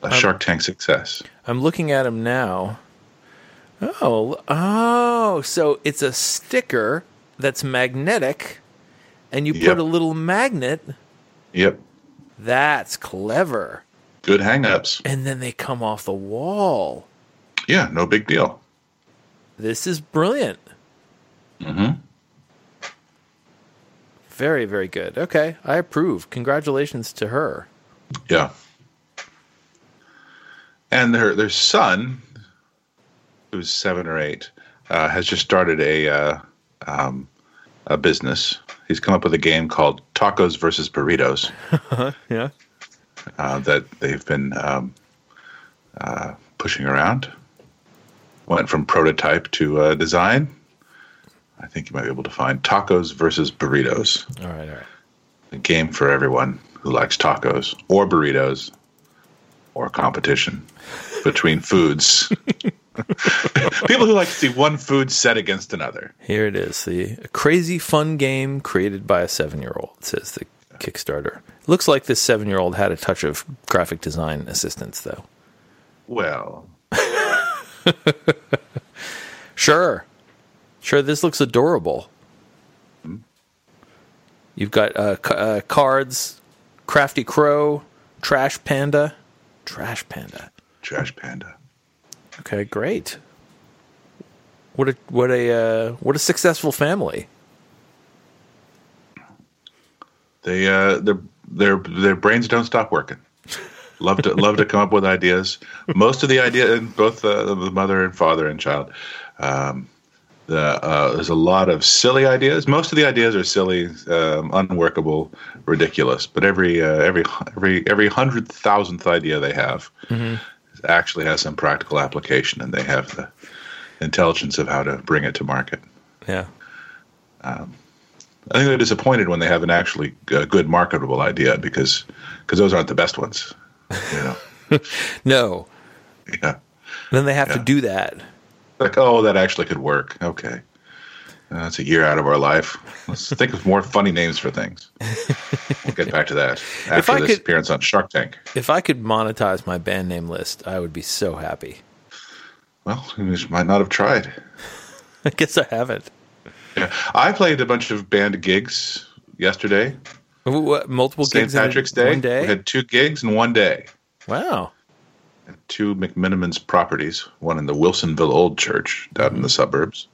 a Shark Tank success. I'm looking at them now. Oh, oh, so it's a sticker that's magnetic, and you Yep. put a little magnet. Yep, That's clever. good hangups. And then they come off the wall. Yeah, no big deal. This is brilliant. hmm Very, very good. Okay, I approve. Congratulations to her. Yeah. And their their son, who's seven or eight, uh, has just started a uh, um, a business. He's come up with a game called Tacos versus Burritos Yeah. uh, that they've been um, uh, pushing around. Went from prototype to uh, design. I think you might be able to find Tacos versus Burritos, All right, all right. a game for everyone who likes tacos or burritos or competition between foods. People who like to see one food set against another. Here it is. The a crazy fun game created by a seven year old, says the Kickstarter. Looks like this seven year old had a touch of graphic design assistance, though. Well, Sure. Sure, this looks adorable. You've got uh, c- uh, cards, Crafty Crow, Trash Panda. Trash Panda. Trash Panda. Okay, great. What a what a uh, what a successful family. They uh, their their their brains don't stop working. Love to love to come up with ideas. Most of the idea, both uh, the mother and father and child. Um, the, uh, there's a lot of silly ideas. Most of the ideas are silly, um, unworkable, ridiculous. But every uh, every every every hundred thousandth idea they have actually has some practical application, and they have the intelligence of how to bring it to market. Yeah. I think they're disappointed when they have an actually uh, good marketable idea because because those aren't the best ones. You know, No. yeah. Then they have to do that. Like, oh, that actually could work. Okay, Uh, that's a year out of our life. Let's think of more funny names for things. We'll get back to that after I this could- appearance on Shark Tank. If I could monetize my band name list, I would be so happy. Well, you might not have tried. I guess I haven't. Yeah. I played a bunch of band gigs yesterday. Wh- What, multiple St. gigs in Patrick's Day. one day. We had two gigs in one day. wow. two McMenamins properties, one in the Wilsonville Old Church down in the suburbs.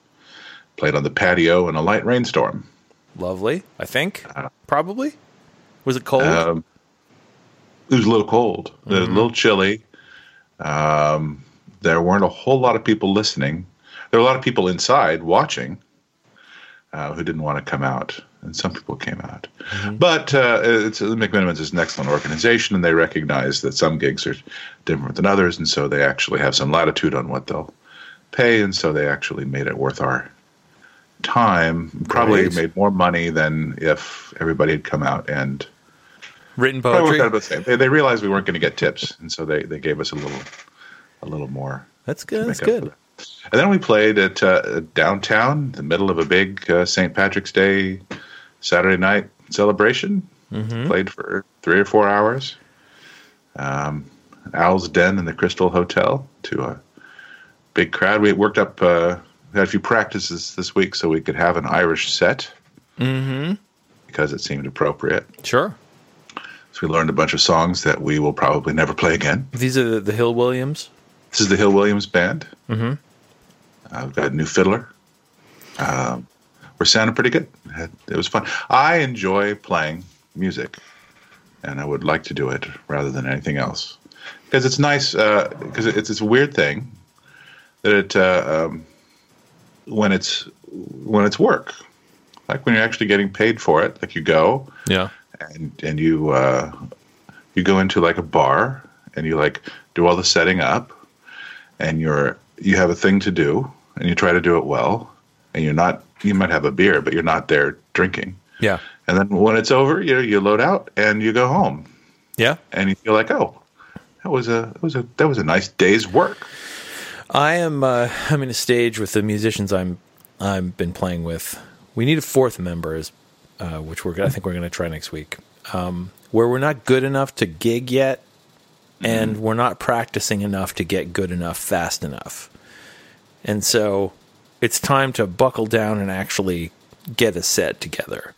Played on the patio in a light rainstorm. Lovely. I think probably. Was it cold? Um, it was a little cold, was a little chilly. Um, there weren't a whole lot of people listening. There were a lot of people inside watching uh, who didn't want to come out, and some people came out. But uh, it's, the McMenamins is an excellent organization, and they recognize that some gigs are different than others, and so they actually have some latitude on what they'll pay, and so they actually made it worth our time. Probably Great. made more money than if everybody had come out and Written poetry. worked out about the same. They, they realized we weren't going to get tips, and so they, they gave us a little a little more. That's good. That's make up for good. And then we played at uh, downtown, the middle of a big uh, St. Patrick's Day Saturday night celebration. Mm-hmm. Played for three or four hours. Um, Al's Den in the Crystal Hotel to a big crowd. We worked up. Uh, had a few practices this week so we could have an Irish set Mm-hmm. because it seemed appropriate. Sure. So we learned a bunch of songs that we will probably never play again. These are the, Hill Williams. This is the Hill Williams Band. Mhm. Uh, we've got a new fiddler. Um, we're sounding pretty good. It, was fun. I enjoy playing music, and I would like to do it rather than anything else. because it's nice because it's this weird thing that it uh, um, when it's when it's work, like when you're actually getting paid for it, like you go Yeah. and and you uh, you go into like a bar and you like do all the setting up and you're you have a thing to do and you try to do it well and you're not you might have a beer but you're not there drinking Yeah. and then when it's over you you load out and you go home Yeah. and you feel like oh that was a that was a that was a nice day's work I am. Uh, I'm in a stage with the musicians I'm. I've been playing with. We need a fourth member, is, uh, which we're. I think we're going to try next week. Um, where we're not good enough to gig yet, and we're not practicing enough to get good enough fast enough, and so it's time to buckle down and actually get a set together.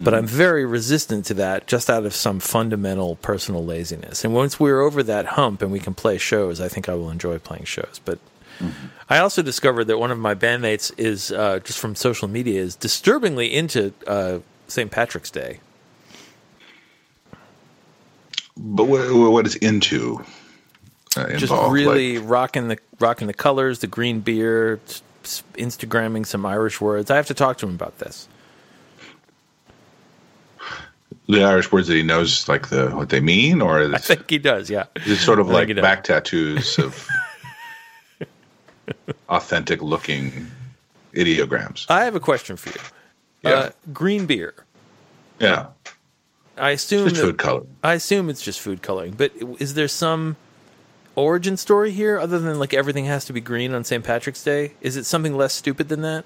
But I'm very resistant to that just out of some fundamental personal laziness. And once we're over that hump and we can play shows, I think I will enjoy playing shows. But I also discovered that one of my bandmates is uh, just from social media is disturbingly into uh, St. Patrick's Day. but what, what is into uh, Just like- really rocking the rocking the colors, the green beer, Instagramming some Irish words. I have to talk to him about this. the Irish words that he knows like the what they mean or I think he does. Yeah. Is it sort of I like back tattoos of authentic looking ideograms? I have a question for you. Yeah. Uh, green beer. Yeah, I assume it's that- food color. I assume it's just food coloring, but is there some origin story here other than like everything has to be green on St. Patrick's Day? Is it something less stupid than that?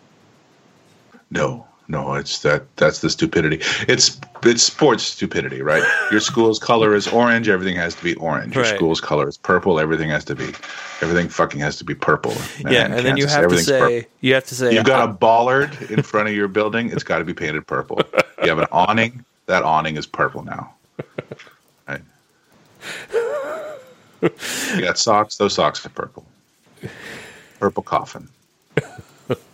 No, no, it's that. That's the stupidity. It's it's sports stupidity, right? Your school's color is orange. Everything has to be orange. Your Right. school's color is purple. Everything has to be. Everything fucking has to be purple. yeah, and then you have to say purple. you have to say You've got uh, a bollard in front of your building. It's got to be painted purple. You have an awning. That awning is purple now. Right. You got socks. Those socks are purple. Purple coffin.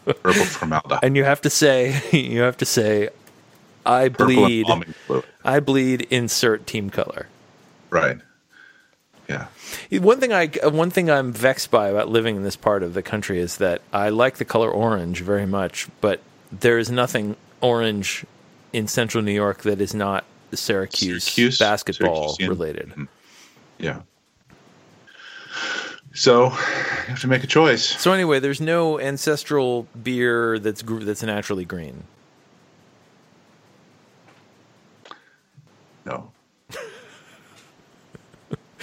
Purple formaldehyde. and you have to say you have to say I bleed. I bleed insert team color. Right. Yeah. One thing I one thing I'm vexed by about living in this part of the country is that I like the color orange very much, but there is nothing orange in central New York that is not Syracuse, Syracuse? basketball Syracusean. related. Mm-hmm. Yeah. So you have to make a choice. So anyway, there's no ancestral beer that's that's naturally green. No.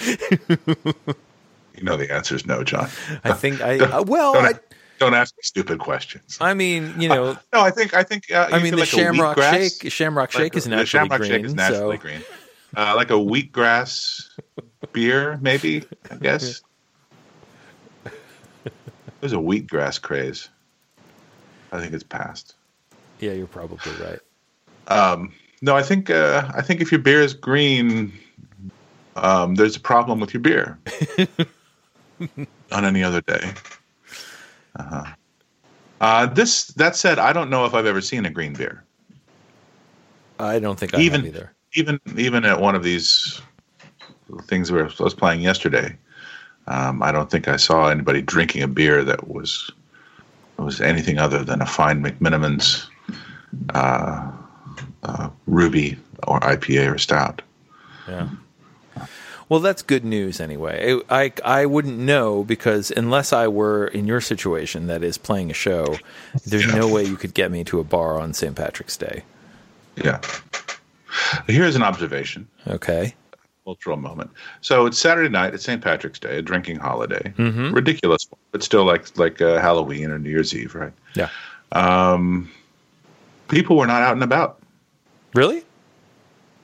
you know the answer is no, John. I think I uh, well, Don't, I, don't ask me stupid questions. I mean, you know, no, I think I think. Uh, I mean the like Shamrock Shake, Shamrock like Shake is the naturally Shamrock green. Shake is naturally so green. Uh, like a wheatgrass beer, maybe. I guess. There's a wheatgrass craze. I think it's past. yeah, you're probably right. Um, no, I think uh, I think if your beer is green, um, there's a problem with your beer. On any other day. Uh-huh. Uh, this that said, I don't know if I've ever seen a green beer. I don't think I Even- have either. Even even at one of these things where I was playing yesterday, um, I don't think I saw anybody drinking a beer that was was anything other than a fine McMenamins uh, uh, Ruby or IPA or Stout. Yeah. Well, that's good news anyway. I, I I wouldn't know because unless I were in your situation, that is playing a show, there's Yeah. no way you could get me to a bar on St. Patrick's Day. Yeah. Here's an observation, Okay. Cultural moment. So it's Saturday night. It's St. Patrick's Day, a drinking holiday. Mhm. Ridiculous, but still like like uh, Halloween or New Year's Eve, right? Yeah. People were not out and about. Really?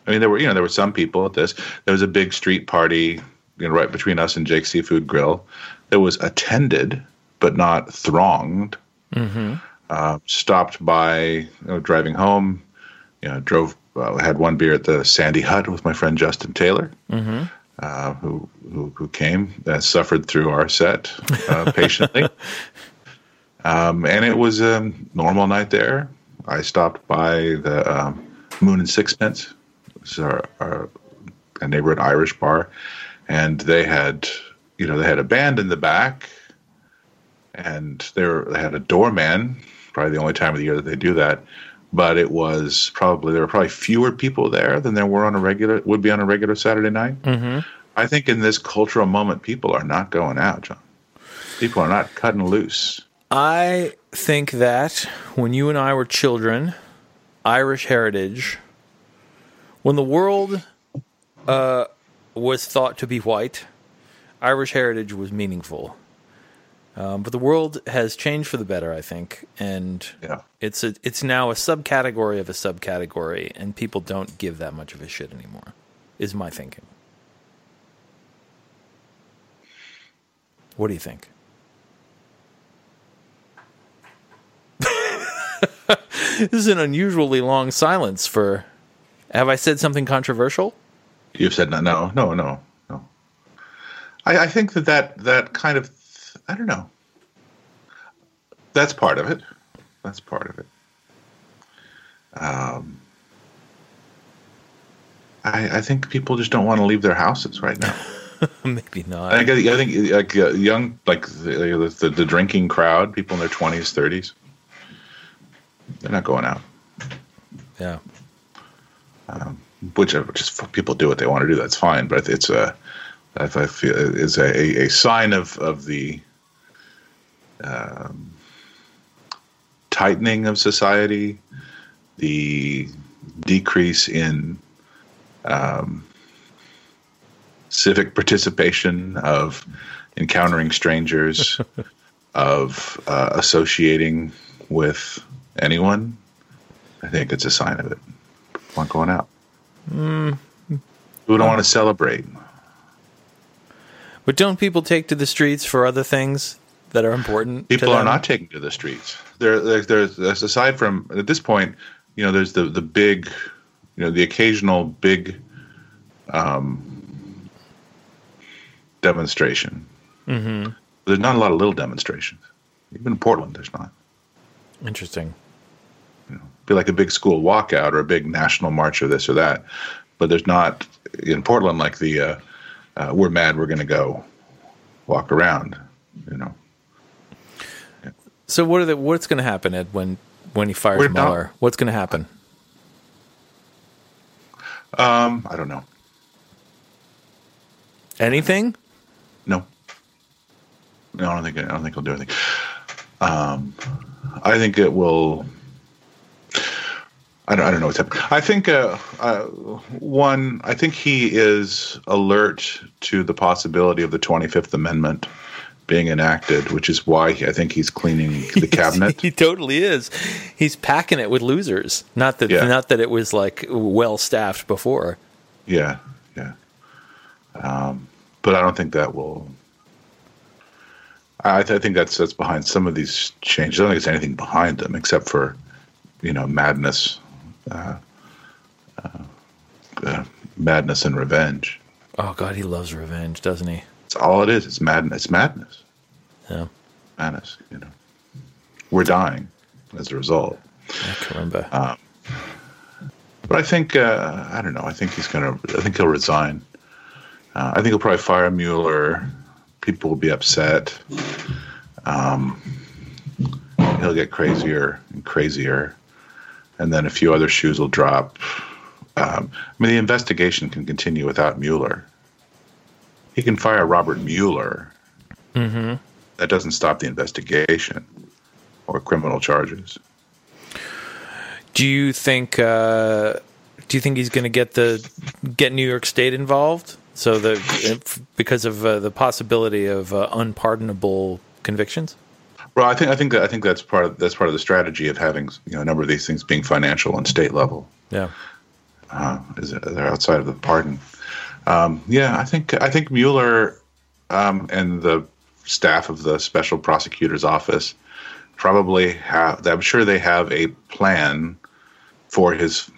I mean, there were you know there were some people at this. There was a big street party, you know, right between us and Jake's Seafood Grill. It was attended but not thronged. Mm-hmm. Uh, stopped by, you know, driving home. You know, drove. Uh, I had one beer at the Sandy Hut with my friend Justin Taylor, Mm-hmm. uh, who, who who came, uh, suffered through our set uh, patiently. um, and it was a normal night there. I stopped by the um, Moon and Sixpence, which is our, our a neighborhood Irish bar, and they had, you know, they had a band in the back, and they were they had a doorman. Probably the only time of the year that they do that, but it was probably there were probably fewer people there than there were on a regular would be on a regular Saturday night. Mm-hmm. I think in this cultural moment, people are not going out, John. People are not cutting loose. I think that when you and I were children, Irish heritage, when the world uh, was thought to be white, Irish heritage was meaningful. Um, but the world has changed for the better, I think, and Yeah. it's a, it's now a subcategory of a subcategory, and people don't give that much of a shit anymore. Is my thinking. What do you think? this is an unusually long silence for. Have I said something controversial? You've said no, no, no, no. I, I think that, that that kind of, I don't know. That's part of it. That's part of it. Um, I, I think people just don't want to leave their houses right now. Maybe not. I think, I think like uh, young, like the, the, the drinking crowd, people in their twenties, thirties, they're not going out. yeah. which which is people do what they want to do. That's fine, but it's a I I feel is a, a sign of of the um, tightening of society, the decrease in um, civic participation, of encountering strangers, of uh, associating with anyone. I think it's a sign of it. People aren't going out. Mm. Who don't want to celebrate? But don't people take to the streets for other things that are important? People are not taking to the streets. There, there, there's, there's aside from at this point, you know, there's the the big, you know, the occasional big um, demonstration. Mm-hmm. There's not a lot of little demonstrations. Even in Portland, there's not. Interesting. You know, be like a big school walkout or a big national march or this or that, but there's not in Portland like the uh, uh, "we're mad, we're going to go walk around." You know, So what are the, what's going to happen, Ed, when when he fires We're not- Mueller? What's going to happen? um, I don't know. Anything? No. No, I don't think I don't think he'll do anything. Um, I think it will. I don't, I don't know what's happening. I think uh, uh, one. I think he is alert to the possibility of the Twenty Fifth Amendment being enacted, which is why I think he's cleaning the cabinet. he totally is. He's packing it with losers. Not that Yeah. not that it was like well staffed before. Yeah, yeah. Um, but I don't think that will. I, I think that's that's behind some of these changes. I don't think there's anything behind them except for, you know, madness, uh, uh, uh, madness and revenge. Oh God, he loves revenge, doesn't he? It's all it is. It's madness. It's madness. Yeah. Madness. You know, we're dying as a result. I can remember. But I think uh, I don't know. I think he's gonna. I think he'll resign. Uh, I think he'll probably fire Mueller. People will be upset. Um, he'll get crazier and crazier, and then a few other shoes will drop. Um, I mean, the investigation can continue without Mueller. He can fire Robert Mueller. mm-hmm. That doesn't stop the investigation or criminal charges. Do you think? Uh, do you think he's going to get the get New York State involved? So the because of uh, the possibility of uh, unpardonable convictions. Well, I think I think that I think that's part of that's part of the strategy of having you know a number of these things being financial and state level. Yeah. Uh, is they're outside of the pardon. Um, yeah, I think I think Mueller um, and the staff of the special prosecutor's office probably have. I'm sure they have a plan for his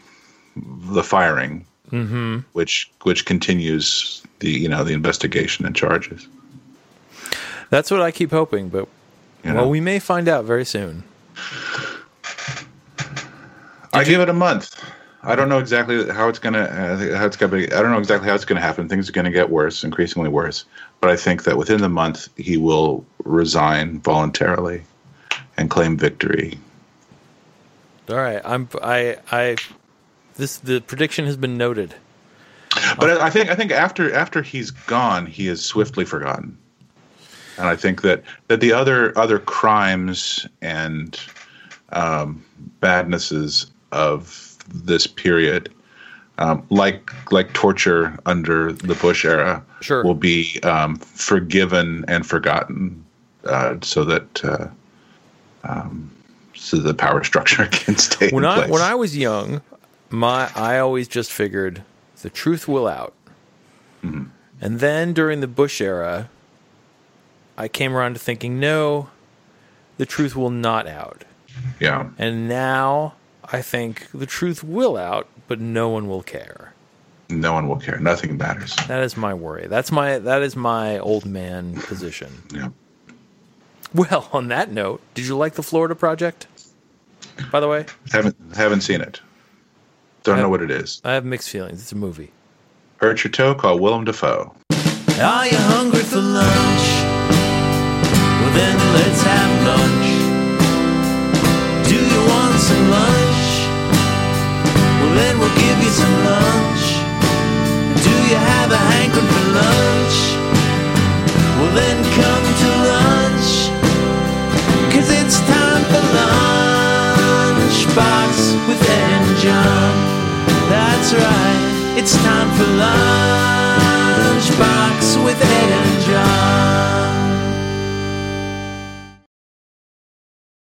the firing, Mm-hmm. which which continues the you know the investigation and charges. That's what I keep hoping, but You well, know? we may find out very soon. I give it a month. I don't know exactly how it's gonna uh, how it's gonna be. I don't know exactly how it's gonna happen. Things are gonna get worse, increasingly worse. But I think that within the month he will resign voluntarily and claim victory. All right, I'm I I this the prediction has been noted. But I think I think after after he's gone, he is swiftly forgotten, and I think that that the other other crimes and um, badnesses of this period, um, like like torture under the Bush era, Sure. will be um, forgiven and forgotten, uh, so that uh, um, so the power structure can stay When in I place. when I was young, my I always just figured the truth will out. Mm-hmm. And then during the Bush era, I came around to thinking no, the truth will not out. yeah. And now I think the truth will out, but no one will care. No one will care. Nothing matters. That is my worry. That's my that is my old man position. Yeah. Well, on that note, did you like the Florida project? By the way, Haven't haven't seen it. Don't I- know what it is. I have mixed feelings. It's a movie. Hurt Your Toe called Willem Dafoe. Are you hungry for lunch? Well, then let's have lunch. Do you want some lunch? Then we'll give you some lunch. Do you have a hankering for lunch? Well, then come to lunch. Cause it's time for lunchbox with Ed and John. That's right, it's time for lunchbox with Ed and John.